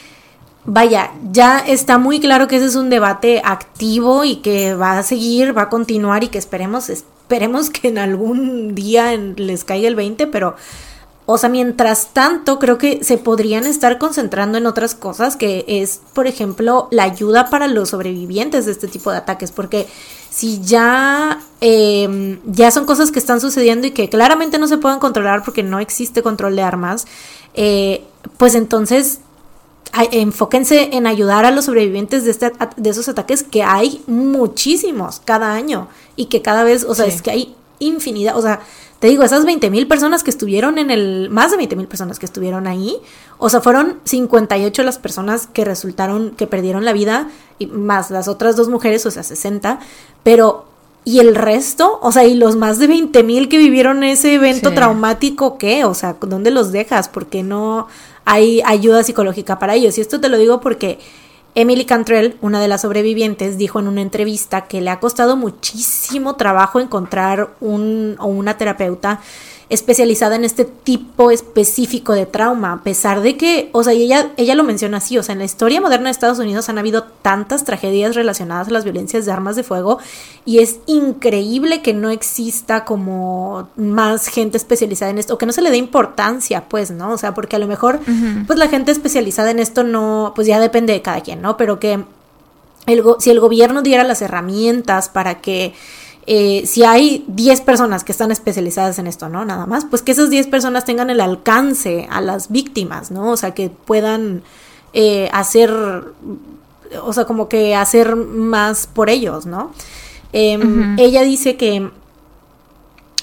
vaya, ya está muy claro que ese es un debate activo y que va a seguir, va a continuar y que esperemos, esperemos que en algún día les caiga el 20, pero o sea, mientras tanto, creo que se podrían estar concentrando en otras cosas, que es, por ejemplo, la ayuda para los sobrevivientes de este tipo de ataques, porque si ya, em, ya son cosas que están sucediendo y que claramente no se pueden controlar porque no existe control de armas, eh, pues entonces enfóquense en ayudar a los sobrevivientes de, este, de esos ataques que hay muchísimos cada año y que cada vez, o sea, es que hay infinidad, o sea, te digo, esas 20 mil personas que estuvieron en el, más de 20 mil personas que estuvieron ahí, o sea, fueron 58 las personas que resultaron, que perdieron la vida, y más las otras dos mujeres, o sea, 60, pero, ¿y el resto? O sea, ¿y los más de 20 mil que vivieron ese evento traumático, qué? O sea, ¿dónde los dejas? Porque no hay ayuda psicológica para ellos. Y esto te lo digo porque Emily Cantrell, una de las sobrevivientes, dijo en una entrevista que le ha costado muchísimo trabajo encontrar un o una terapeuta especializada en este tipo específico de trauma, a pesar de que, o sea, ella, ella lo menciona así, o sea, en la historia moderna de Estados Unidos han habido tantas tragedias relacionadas a las violencias de armas de fuego y es increíble que no exista como más gente especializada en esto, o que no se le dé importancia, pues, ¿no? O sea, porque a lo mejor, pues la gente especializada en esto no, pues ya depende de cada quien, ¿no? Pero que el, si el gobierno diera las herramientas para que eh, si hay 10 personas que están especializadas en esto, ¿no? Nada más, pues que esas 10 personas tengan el alcance a las víctimas, ¿no? O sea, que puedan eh, hacer, o sea, como que hacer más por ellos, ¿no? Em, ella dice que,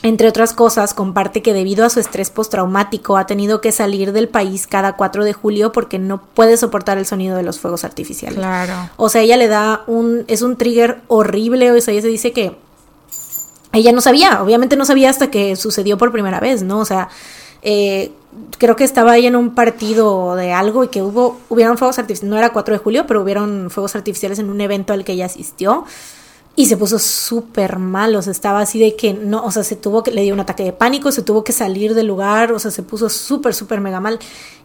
entre otras cosas, comparte que debido a su estrés postraumático ha tenido que salir del país cada 4 de julio porque no puede soportar el sonido de los fuegos artificiales. Claro. O sea, ella le da un, es un trigger horrible, o sea, ella se dice que ella no sabía, obviamente no sabía hasta que sucedió por primera vez, ¿no? O sea, eh, creo que estaba ahí en un partido de algo y que hubo, hubieron fuegos artificiales, no era 4 de julio, pero hubieron fuegos artificiales en un evento al que ella asistió y se puso súper mal, o sea, estaba así de que no, o sea, se tuvo que, le dio un ataque de pánico, se tuvo que salir del lugar, o sea, se puso súper, súper mega mal.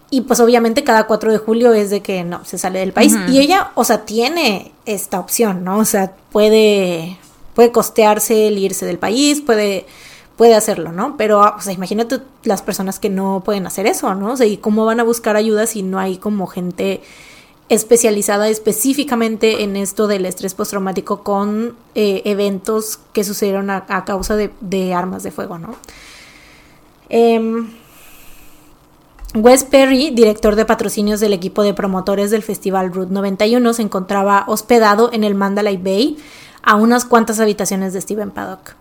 Y pues obviamente cada 4 de julio es de que no, se sale del país. Y ella, o sea, tiene esta opción, ¿no? O sea, puede, puede costearse el irse del país, puede, puede hacerlo, ¿no? Pero, o sea, imagínate las personas que no pueden hacer eso, ¿no? O sea, ¿y cómo van a buscar ayuda si no hay como gente especializada específicamente en esto del estrés postraumático con eh, eventos que sucedieron a, causa de, armas de fuego, ¿no? Em, Wes Perry, director de patrocinios del equipo de promotores del festival Route 91, se encontraba hospedado en el Mandalay Bay, a unas cuantas habitaciones de Steven Paddock.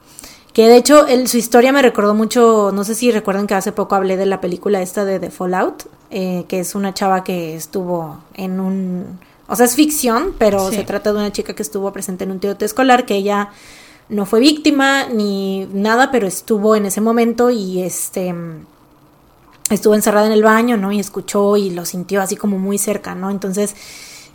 Que de hecho su historia me recordó mucho, no sé si recuerdan que hace poco hablé de la película esta de The Fallout, eh, que es una chava que estuvo en un... O sea, es ficción, pero se trata de una chica que estuvo presente en un tiroteo escolar, que ella no fue víctima ni nada, pero estuvo en ese momento y este estuvo encerrada en el baño, ¿no? Y escuchó y lo sintió así como muy cerca, ¿no? Entonces,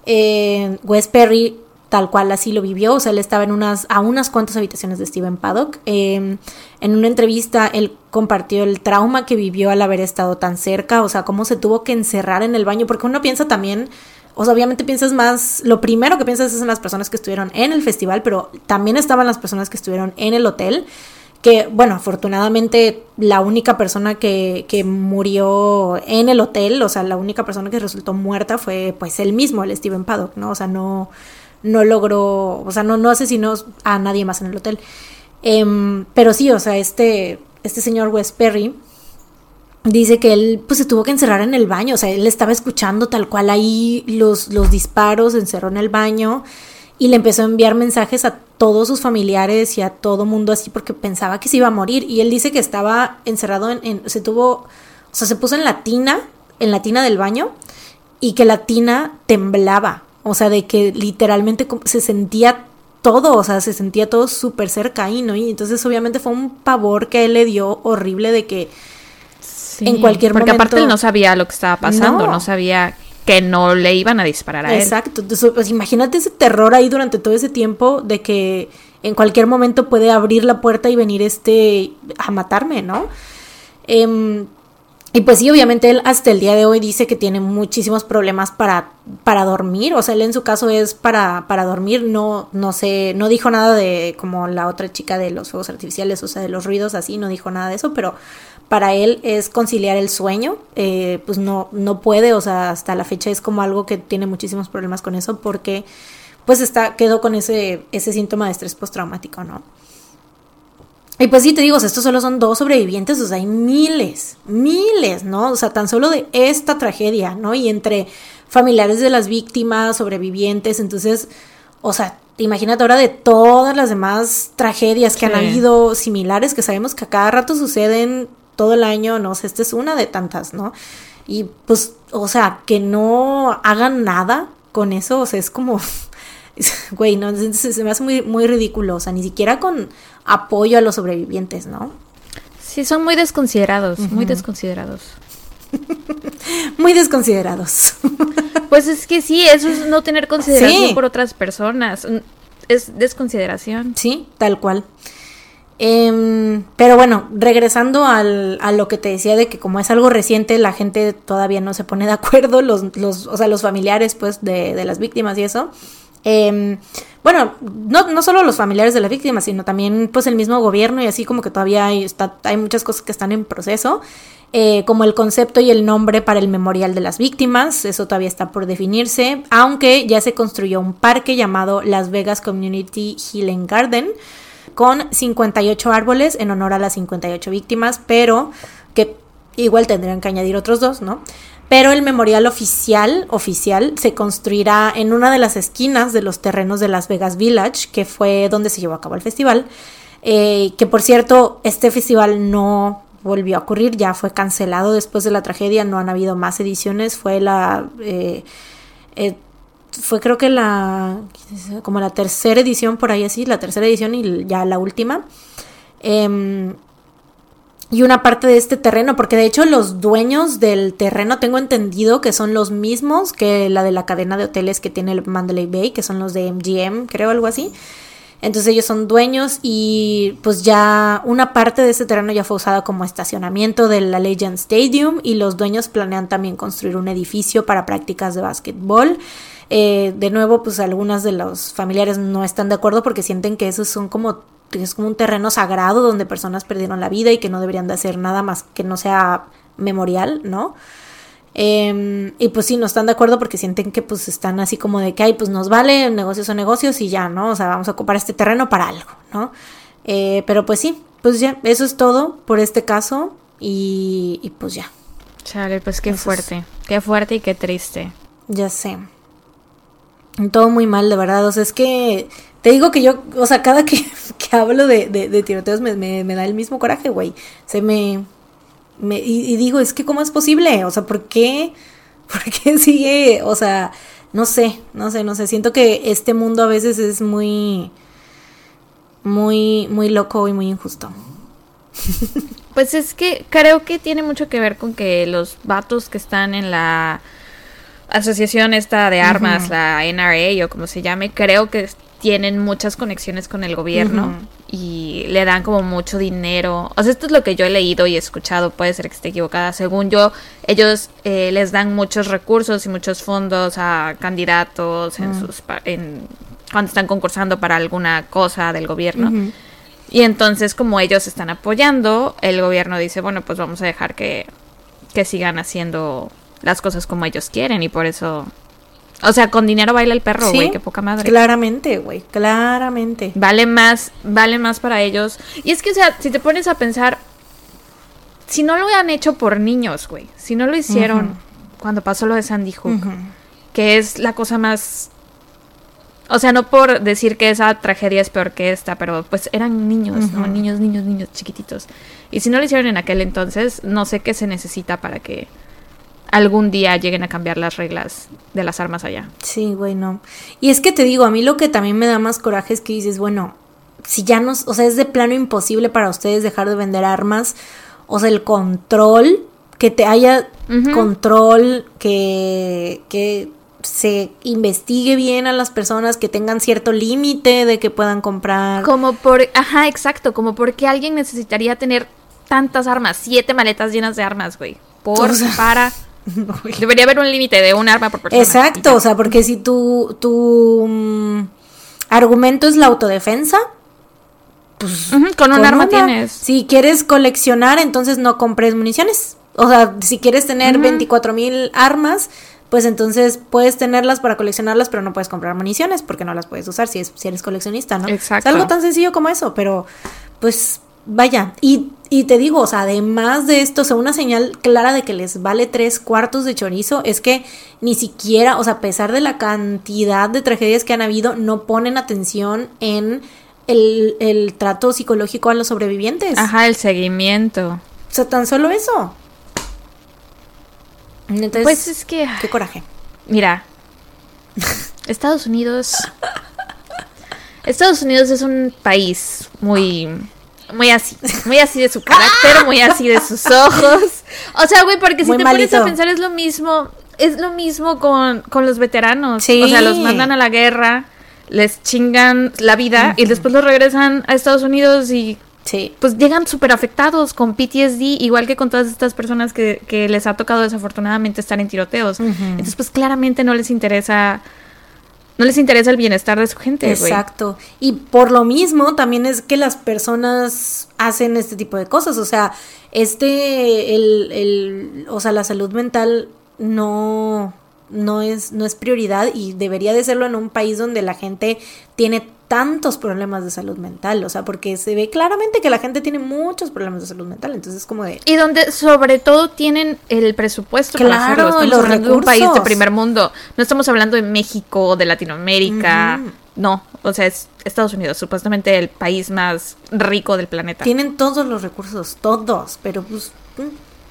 eh, Wes Perry tal cual así lo vivió, o sea, él estaba en unas, a unas cuantas habitaciones de Steven Paddock. Em, en una entrevista, él compartió el trauma que vivió al haber estado tan cerca, o sea, cómo se tuvo que encerrar en el baño, porque uno piensa también, o sea, obviamente piensas más, lo primero que piensas es en las personas que estuvieron en el festival, pero también estaban las personas que estuvieron en el hotel que bueno, afortunadamente la única persona que, que, murió en el hotel, o sea, la única persona que resultó muerta fue pues él mismo, el Steven Paddock, ¿no? O sea, no, no logró, o sea, no, no asesinó a nadie más en el hotel. Em, pero sí, o sea, este, este señor Wes Perry dice que él pues se tuvo que encerrar en el baño, o sea, él estaba escuchando tal cual ahí los, los disparos, encerró en el baño y le empezó a enviar mensajes a todos sus familiares y a todo mundo así porque pensaba que se iba a morir. Y él dice que estaba encerrado en, en se tuvo, o sea, se puso en la tina, en la tina del baño y que la tina temblaba, o sea, de que literalmente se sentía todo, o sea, se sentía todo súper cerca ahí, ¿no? Y entonces obviamente fue un pavor que él le dio horrible de que en cualquier porque momento... aparte él no sabía lo que estaba pasando, no, sabía que no le iban a disparar a él. Exacto, pues imagínate ese terror ahí durante todo ese tiempo de que en cualquier momento puede abrir la puerta y venir este a matarme, ¿no? Eh, y pues sí, obviamente él hasta el día de hoy dice que tiene muchísimos problemas para, para dormir. O sea, él en su caso es para, para dormir. No, no sé, no dijo nada de como la otra chica de los fuegos artificiales, o sea, de los ruidos así, no dijo nada de eso, pero para él es conciliar el sueño. Eh, pues no, no puede, o sea, hasta la fecha es como algo que tiene muchísimos problemas con eso porque pues está, quedó con ese, ese síntoma de estrés postraumático, ¿no? Y pues sí, te digo, estos solo son dos sobrevivientes, o sea, hay miles, miles, ¿no? O sea, tan solo de esta tragedia, ¿no? Y entre familiares de las víctimas, sobrevivientes, entonces, o sea, imagínate ahora de todas las demás tragedias que han habido similares, que sabemos que a cada rato suceden todo el año, no sé, esta es una de tantas, ¿no? Y pues, o sea, que no hagan nada con eso, o sea, es como, güey, no, se, me hace muy, muy ridículo, o sea, ni siquiera con apoyo a los sobrevivientes, ¿no? Sí, son muy desconsiderados, muy desconsiderados. Muy desconsiderados. Pues es que sí, eso es no tener consideración por otras personas. Es desconsideración. Sí, tal cual. Em, pero bueno, regresando al, a lo que te decía de que como es algo reciente, la gente todavía no se pone de acuerdo, los, los, o sea, los familiares pues de, de las víctimas y eso. Em, bueno, no, no solo los familiares de las víctimas, sino también pues el mismo gobierno y así como que todavía hay, está, hay muchas cosas que están en proceso. Eh, como el concepto y el nombre para el memorial de las víctimas, eso todavía está por definirse, aunque ya se construyó un parque llamado Las Vegas Community Healing Garden, con 58 árboles en honor a las 58 víctimas, pero que igual tendrían que añadir otros dos, ¿no? Pero el memorial oficial, oficial, se construirá en una de las esquinas de los terrenos de Las Vegas Village, que fue donde se llevó a cabo el festival. Eh, que por cierto, este festival no volvió a ocurrir, ya fue cancelado después de la tragedia, no han habido más ediciones, fue la eh, eh, fue creo que la como la tercera edición por ahí así, la tercera edición y ya la última. Em, y una parte de este terreno, porque de hecho los dueños del terreno tengo entendido que son los mismos que la de la cadena de hoteles que tiene el Mandalay Bay, que son los de MGM, creo algo así. Entonces ellos son dueños y pues ya una parte de ese terreno ya fue usada como estacionamiento de la Legend Stadium y los dueños planean también construir un edificio para prácticas de básquetbol. Eh, de nuevo, pues algunas de los familiares no están de acuerdo porque sienten que esos son como es como un terreno sagrado donde personas perdieron la vida y que no deberían de hacer nada más que no sea memorial, ¿no? Em, y pues sí, no están de acuerdo porque sienten que pues están así como de que, ay, pues nos vale, negocios son negocios y ya, ¿no? O sea, vamos a ocupar este terreno para algo, ¿no? Eh, pero pues sí, pues ya, eso es todo por este caso y, y pues ya. Chale, pues qué fuerte, qué fuerte y qué triste. Ya sé. Todo muy mal, de verdad. O sea, es que te digo que yo, o sea, cada que, hablo de, de, tiroteos me, me, da el mismo coraje, güey. Se me, me y, digo, es que ¿cómo es posible? O sea, ¿por qué? ¿Por qué sigue? O sea, no sé, no sé, no sé. Siento que este mundo a veces es muy, muy, muy loco y muy injusto. Pues es que creo que tiene mucho que ver con que los vatos que están en la asociación esta de armas, la NRA o como se llame, creo que tienen muchas conexiones con el gobierno y le dan como mucho dinero. O sea, esto es lo que yo he leído y escuchado, puede ser que esté equivocada. Según yo, ellos eh, les dan muchos recursos y muchos fondos a candidatos en sus en, cuando están concursando para alguna cosa del gobierno. Y entonces, como ellos están apoyando, el gobierno dice, bueno, pues vamos a dejar que, que sigan haciendo las cosas como ellos quieren y por eso... O sea, con dinero baila el perro, güey, qué poca madre. Claramente, güey, claramente. Vale más, vale más para ellos. Y es que, o sea, si te pones a pensar, si no lo han hecho por niños, güey, si no lo hicieron cuando pasó lo de Sandy Hook, que es la cosa más... O sea, no por decir que esa tragedia es peor que esta, pero pues eran niños, ¿no? Niños, niños, niños chiquititos. Y si no lo hicieron en aquel entonces, no sé qué se necesita para que algún día lleguen a cambiar las reglas de las armas allá. Sí, bueno. Y es que te digo, a mí lo que también me da más coraje es que dices, bueno, si ya nos, o sea, es de plano imposible para ustedes dejar de vender armas, o sea, el control, que te haya control, que, que se investigue bien a las personas, que tengan cierto límite de que puedan comprar. Como por, ajá, exacto, como porque alguien necesitaría tener tantas armas, siete maletas llenas de armas, güey. Por, para Debería haber un límite de un arma por persona. Exacto, o sea, porque si tu, tu mm, argumento es la autodefensa, pues con un arma tienes. Si quieres coleccionar, entonces no compres municiones. O sea, si quieres tener 24 mil armas, pues entonces puedes tenerlas para coleccionarlas, pero no puedes comprar municiones porque no las puedes usar si, es, si eres coleccionista, ¿no? Exacto. Es algo tan sencillo como eso, pero pues vaya, y, y, te digo, o sea, además de esto, o sea, una señal clara de que les vale tres cuartos de chorizo es que ni siquiera, o sea, a pesar de la cantidad de tragedias que han habido, no ponen atención en el, el trato psicológico a los sobrevivientes. Ajá, el seguimiento. O sea, tan solo eso. Entonces, pues es que... Qué coraje. Mira, Estados Unidos... Estados Unidos es un país muy muy así, muy así de su carácter, muy así de sus ojos. O sea, güey, porque si Muy te pones a pensar es lo mismo, es lo mismo con, con los veteranos. Sí. O sea, los mandan a la guerra, les chingan la vida y después los regresan a Estados Unidos y Sí. pues llegan súper afectados con PTSD, igual que con todas estas personas que, que les ha tocado desafortunadamente estar en tiroteos. Entonces, pues claramente no les interesa, no les interesa el bienestar de su gente. Exacto. Y por lo mismo también es que las personas hacen este tipo de cosas. O sea, este, el, el, o sea, la salud mental no, no es, no es prioridad y debería de serlo en un país donde la gente tiene tantos problemas de salud mental. O sea, porque se ve claramente que la gente tiene muchos problemas de salud mental. Entonces es como de... Y donde sobre todo tienen el presupuesto para Claro, hacerlo. Estamos los hablando de un país de recursos. primer mundo. No estamos hablando de México, de Latinoamérica. No, o sea, es Estados Unidos, supuestamente el país más rico del planeta. Tienen todos los recursos, todos, pero pues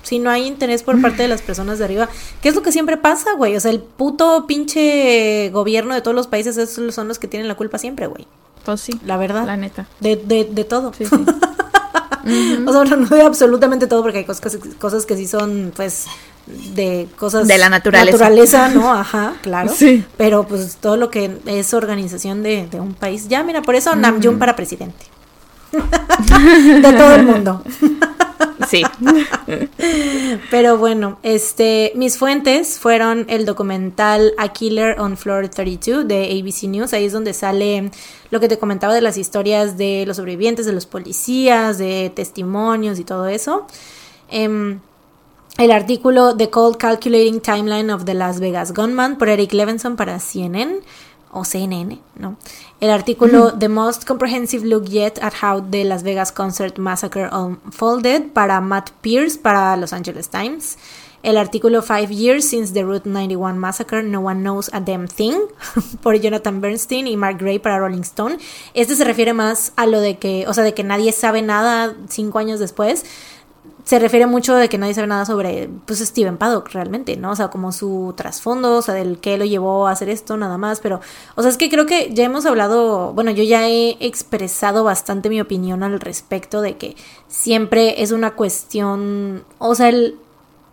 si no hay interés por parte de las personas de arriba, ¿qué es lo que siempre pasa, güey? O sea, el puto pinche gobierno de todos los países esos son los que tienen la culpa siempre, güey. Pues sí, La verdad. la neta. De, de, de todo. Sí, sí. O sea, no, no de absolutamente todo, porque hay cosas, cosas que sí son, pues, de cosas... De la naturaleza. Naturaleza, ¿no? Ajá, claro. Sí. Pero, pues, todo lo que es organización de, de un país. Ya, mira, por eso Namjoon para presidente. de todo el mundo. Sí. Pero bueno, este, mis fuentes fueron el documental A Killer on Floor 32 de ABC News. Ahí es donde sale lo que te comentaba de las historias de los sobrevivientes, de los policías, de testimonios y todo eso. Em, el artículo The Cold Calculating Timeline of the Las Vegas Gunman por Eric Levinson para CNN o CNN, ¿no? El artículo The Most Comprehensive Look Yet at How the Las Vegas Concert Massacre Unfolded para Matt Pierce para Los Angeles Times. El artículo Five Years Since the Route 91 Massacre, No One Knows a Damn Thing por Jonathan Bernstein y Mark Gray para Rolling Stone. Este se refiere más a lo de que, o sea, de que nadie sabe nada cinco años después se refiere mucho de que nadie sabe nada sobre pues Steven Paddock realmente, ¿no? O sea, como su trasfondo, o sea, del que lo llevó a hacer esto nada más, pero o sea, es que creo que ya hemos hablado, bueno, yo ya he expresado bastante mi opinión al respecto de que siempre es una cuestión, o sea, el,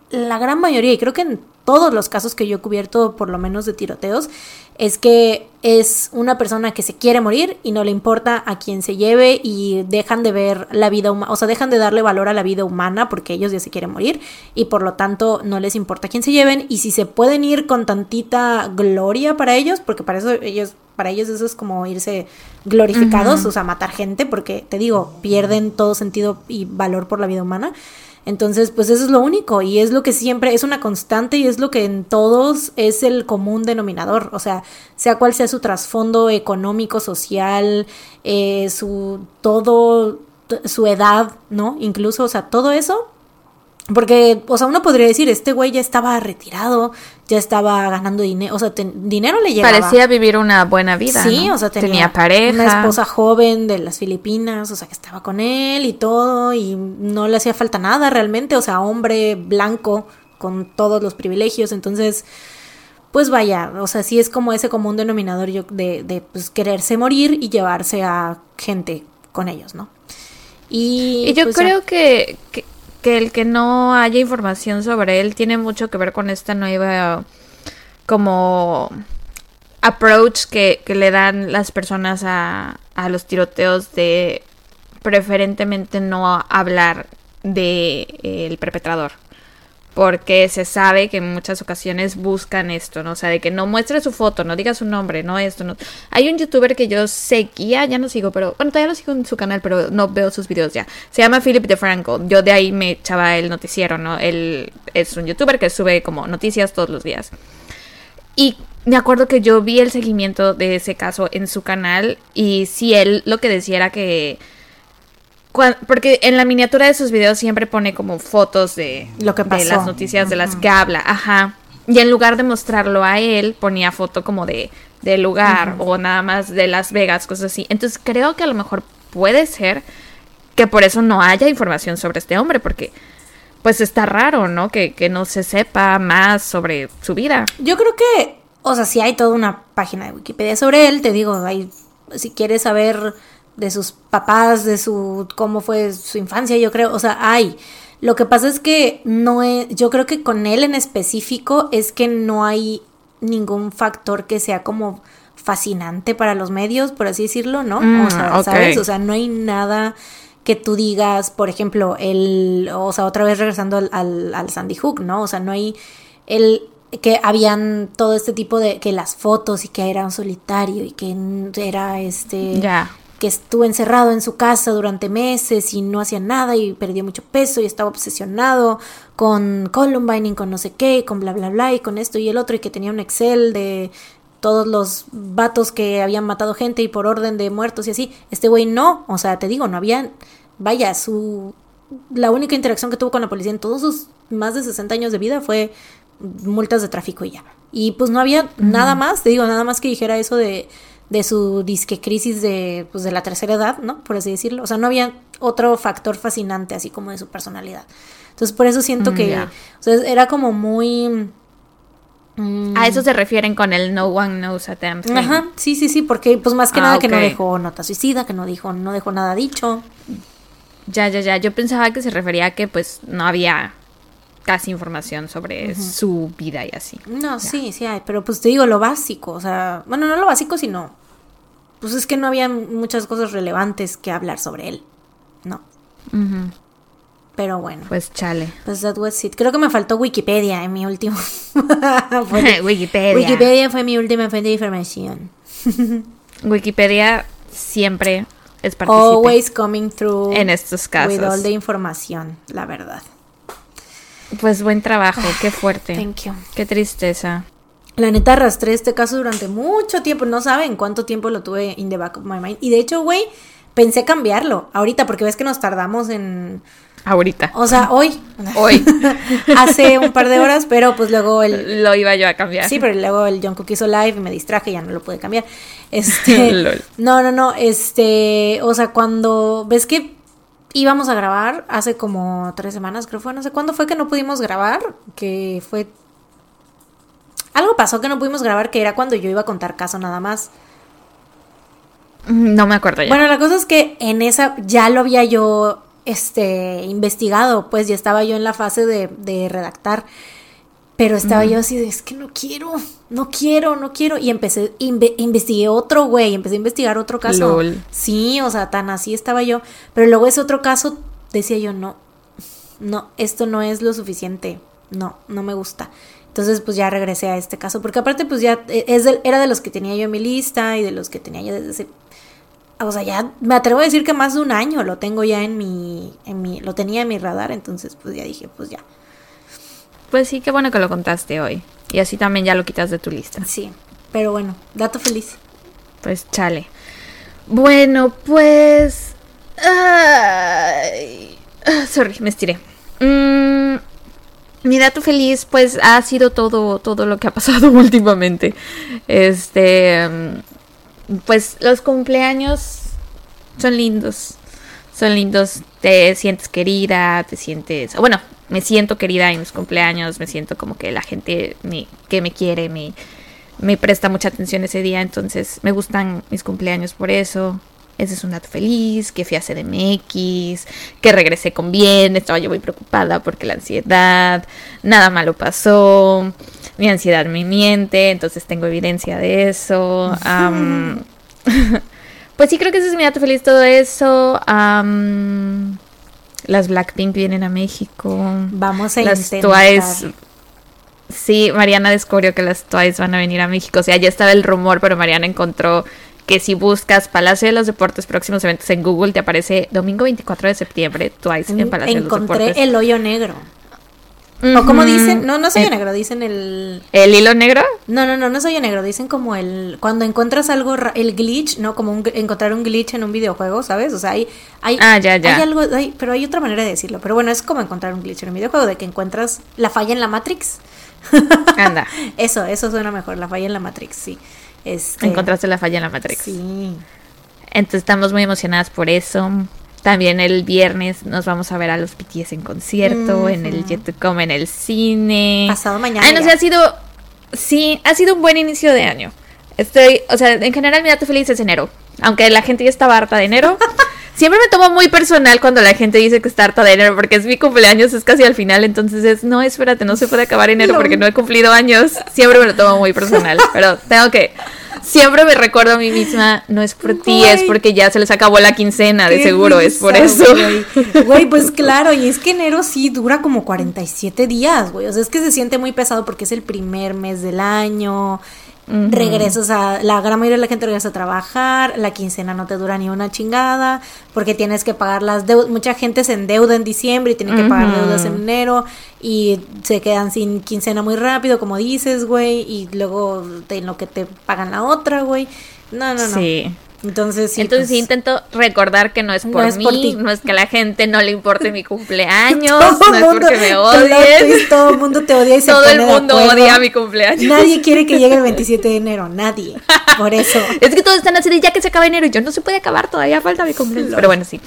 la gran mayoría, y creo que en todos los casos que yo he cubierto, por lo menos de tiroteos, es que es una persona que se quiere morir y no le importa a quién se lleve y dejan de ver la vida humana, o sea, dejan de darle valor a la vida humana porque ellos ya se quieren morir y por lo tanto no les importa a quién se lleven y si se pueden ir con tantita gloria para ellos, porque para eso ellos para ellos eso es como irse glorificados, o sea, matar gente, porque te digo, pierden todo sentido y valor por la vida humana. Entonces, pues eso es lo único y es lo que siempre es una constante y es lo que en todos es el común denominador, o sea, sea cual sea su trasfondo económico, social, eh, su todo, su edad, ¿no? Incluso, o sea, todo eso porque, o sea, uno podría decir, este güey ya estaba retirado, ya estaba ganando dinero, o sea, dinero le llegaba. Parecía vivir una buena vida. Sí, ¿no? o sea, tenía, pareja. una esposa joven de las Filipinas, o sea, que estaba con él y todo, y no le hacía falta nada realmente, o sea, hombre blanco con todos los privilegios, entonces, pues vaya, o sea, sí es como ese común denominador yo de, de pues, quererse morir y llevarse a gente con ellos, ¿no? Y, Y yo pues, ya. creo que, que, que el que no haya información sobre él tiene mucho que ver con esta nueva como approach que, que le dan las personas a, a los tiroteos de preferentemente no hablar de eh, perpetrador. Porque se sabe que en muchas ocasiones buscan esto, ¿no? O sea, de que no muestre su foto, no diga su nombre, no esto, no. Hay un youtuber que yo seguía, ya no sigo, pero bueno, todavía lo sigo en su canal, pero no veo sus videos ya. Se llama Philip DeFranco. Yo de ahí me echaba el noticiero, ¿no? Él es un youtuber que sube como noticias todos los días. Y me acuerdo que yo vi el seguimiento de ese caso en su canal y sí, él lo que decía era que... porque en la miniatura de sus videos siempre pone como fotos de, Lo que de pasó. las noticias de las que habla, ajá. Y en lugar de mostrarlo a él, ponía foto como de del lugar o nada más de Las Vegas, cosas así. Entonces creo que a lo mejor puede ser que por eso no haya información sobre este hombre, porque pues está raro, ¿no? Que, que no se sepa más sobre su vida. Yo creo que, o sea, si hay toda una página de Wikipedia sobre él, te digo, hay, si quieres saber de sus papás, de su cómo fue su infancia, yo creo, o sea, hay. Lo que pasa es que no es, yo creo que con él en específico es que no hay ningún factor que sea como fascinante para los medios, por así decirlo, ¿no? Mm, o sea. ¿sabes? O sea, no hay nada que tú digas, por ejemplo, el, o sea, otra vez regresando al, al, al Sandy Hook, ¿no? O sea, no hay el que habían todo este tipo de que las fotos y que era un solitario y que era este Ya. Que estuvo encerrado en su casa durante meses y no hacía nada y perdió mucho peso y estaba obsesionado con Columbine y con no sé qué y con bla bla bla y con esto y el otro y que tenía un Excel de todos los vatos que habían matado gente y por orden de muertos y así. Este güey no, o sea, te digo, no había, vaya, su, la única interacción que tuvo con la policía en todos sus más de 60 años de vida fue multas de tráfico y ya. Y pues no había nada más, te digo, nada más que dijera eso de, de su disque crisis de, pues, de la tercera edad, ¿no? Por así decirlo. O sea, no había otro factor fascinante así como de su personalidad. Entonces, por eso siento Mm, que, o sea, era como muy... mm, A eso se refieren con el no one knows a damn thing. Ajá, sí, sí, sí, porque pues más que Ah, nada que no dejó nota suicida, que no dijo, no dejó nada dicho. Ya, ya, ya. Yo pensaba que se refería a que pues no había casi información sobre su vida y así. No, sí, sí hay, pero pues te digo lo básico, o sea, bueno, no lo básico, sino, pues es que no había muchas cosas relevantes que hablar sobre él, no, pero bueno, Pues chale. pues that was it. Creo que me faltó Wikipedia en mi último. Wikipedia. Wikipedia fue mi última fuente de información. Wikipedia siempre es partícipe Always coming through en estos casos. with all the información, la verdad. Pues buen trabajo, qué fuerte. Thank you. Qué tristeza. La neta arrastré este caso durante mucho tiempo. No saben cuánto tiempo lo tuve in the back of my mind. Y de hecho, güey, pensé cambiarlo ahorita porque ves que nos tardamos en... Ahorita. O sea, hoy. Hoy. Hace un par de horas, pero pues luego el... Lo iba yo a cambiar. Sí, pero luego el John Cook hizo live y me distraje y ya no lo pude cambiar. Este... Lol. no, no, no. Este... O sea, cuando... ¿Ves que íbamos a grabar hace como tres semanas, creo fue? No sé cuándo fue que no pudimos grabar. Que fue... Algo pasó que no pudimos grabar que era cuando yo iba a contar caso nada más. No me acuerdo ya. Bueno, la cosa es que en esa ya lo había yo este investigado, pues ya estaba yo en la fase de, de redactar. Pero estaba yo así de, es que no quiero, no quiero, no quiero. Y empecé, inve- investigué otro, güey, empecé a investigar otro caso. Lol. Sí, o sea, tan así estaba yo. Pero luego ese otro caso, decía yo, no, no, esto no es lo suficiente. No, no me gusta. Entonces, pues ya regresé a este caso. Porque aparte, pues ya eh, es del- era de los que tenía yo en mi lista y de los que tenía yo desde ese o sea, ya me atrevo a decir que más de un año lo tengo ya en mi, en mi, lo tenía en mi radar, entonces pues ya dije, pues ya. Pues sí, qué bueno que lo contaste hoy. Y así también ya lo quitas de tu lista. Sí, pero bueno, dato feliz. Pues chale. Bueno, pues. ay, ah, sorry, me estiré. Mm, mi dato feliz, pues, ha sido todo, todo lo que ha pasado últimamente. Este. mm, Pues los cumpleaños son lindos. Son lindos. Te sientes querida, te sientes. Bueno, me siento querida en mis cumpleaños. Me siento como que la gente me, que me quiere me, me presta mucha atención ese día, entonces me gustan mis cumpleaños por eso. Ese es un dato feliz, que fui a CDMX, que regresé con bien, estaba yo muy preocupada porque la ansiedad, nada malo pasó, mi ansiedad me miente, entonces tengo evidencia de eso. pues sí, creo que ese es mi dato feliz, todo eso. Las Blackpink vienen a México. Vamos a Las intentar. Twice. Sí, Mariana descubrió que las Twice van a venir a México. O sea, ya estaba el rumor, pero Mariana encontró que si buscas Palacio de los Deportes próximos eventos en Google, te aparece domingo 24 de septiembre, Twice en Palacio de los Encontré Deportes. el hoyo negro. O como dicen, no, no es hoyo Eh, negro, dicen el... ¿El hilo negro? No, no, no, no es hoyo negro, dicen como el... Cuando encuentras algo, el glitch, ¿no? Como un, encontrar un glitch en un videojuego, ¿sabes? O sea, hay... hay Ah, ya, ya. Hay algo, hay- pero hay otra manera de decirlo. Pero bueno, es como encontrar un glitch en un videojuego, de que encuentras la falla en la Matrix. Anda, Eso, eso suena mejor, la falla en la Matrix, sí. Este, encontraste la falla en la Matrix. Sí. Entonces estamos muy emocionadas por eso. También el viernes nos vamos a ver a los BTS en concierto, en el. Jet to Come, en el cine. Pasado mañana Ay, no ya. sé, ha sido. Sí, ha sido un buen inicio de año. Estoy, o sea, en general mi dato feliz es enero. Aunque la gente ya estaba harta de enero, Siempre me tomo muy personal cuando la gente dice que está harta de enero, porque es mi cumpleaños, es casi al final, entonces es, no, espérate, no se puede acabar enero porque no he cumplido años. Siempre me lo tomo muy personal, pero tengo que siempre me recuerdo a mí misma, no es por ti, es porque ya se les acabó la quincena, de seguro, es por eso. Güey. pues claro, y es que enero sí dura como 47 días, güey. O sea, es que se siente muy pesado porque es el primer mes del año. Regresas a. La gran mayoría de la gente regresa a trabajar. La quincena no te dura ni una chingada. Porque tienes que pagar las deudas. Mucha gente se endeuda en diciembre y tiene que pagar deudas en enero. Y se quedan sin quincena muy rápido, como dices, güey. Y luego en lo que te pagan la otra, güey. No, no, no. Sí. Entonces sí. Entonces sí pues, intento recordar que no es por mí, no es que a la gente no le importe mi cumpleaños, no es porque me odien. Todo el mundo te odia y se Todo el mundo odia mi cumpleaños. Nadie quiere que llegue el 27 de enero, nadie. Por eso. es que todos están así de ya que se acaba enero y yo no se puede acabar, todavía falta mi cumpleaños. Pero bueno, sí.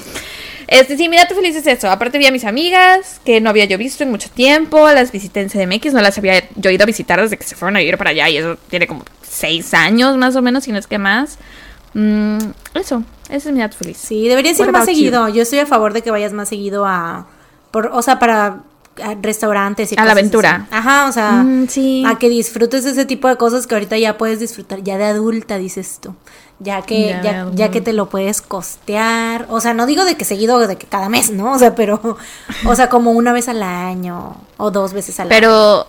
Este, sí, mi dato feliz es eso. Aparte vi a mis amigas, que no había yo visto en mucho tiempo. Las visité en CDMX, no las había yo ido a visitar desde que se fueron a vivir para allá. Y eso tiene como seis años más o menos, si no es que más. Mm, eso, ese es mi dato feliz. Sí, deberías ir más seguido. Yo estoy a favor de que vayas más seguido a. Por, o sea, para restaurantes y a la aventura. Ajá, o sea, mm, a que disfrutes ese tipo de cosas que ahorita ya puedes disfrutar, ya de adulta, dices tú. Ya que, ya, ya, que te lo puedes costear. O sea, no digo de que seguido, de que cada mes, ¿no? O sea, pero, o sea, como una vez al año o dos veces al año. Pero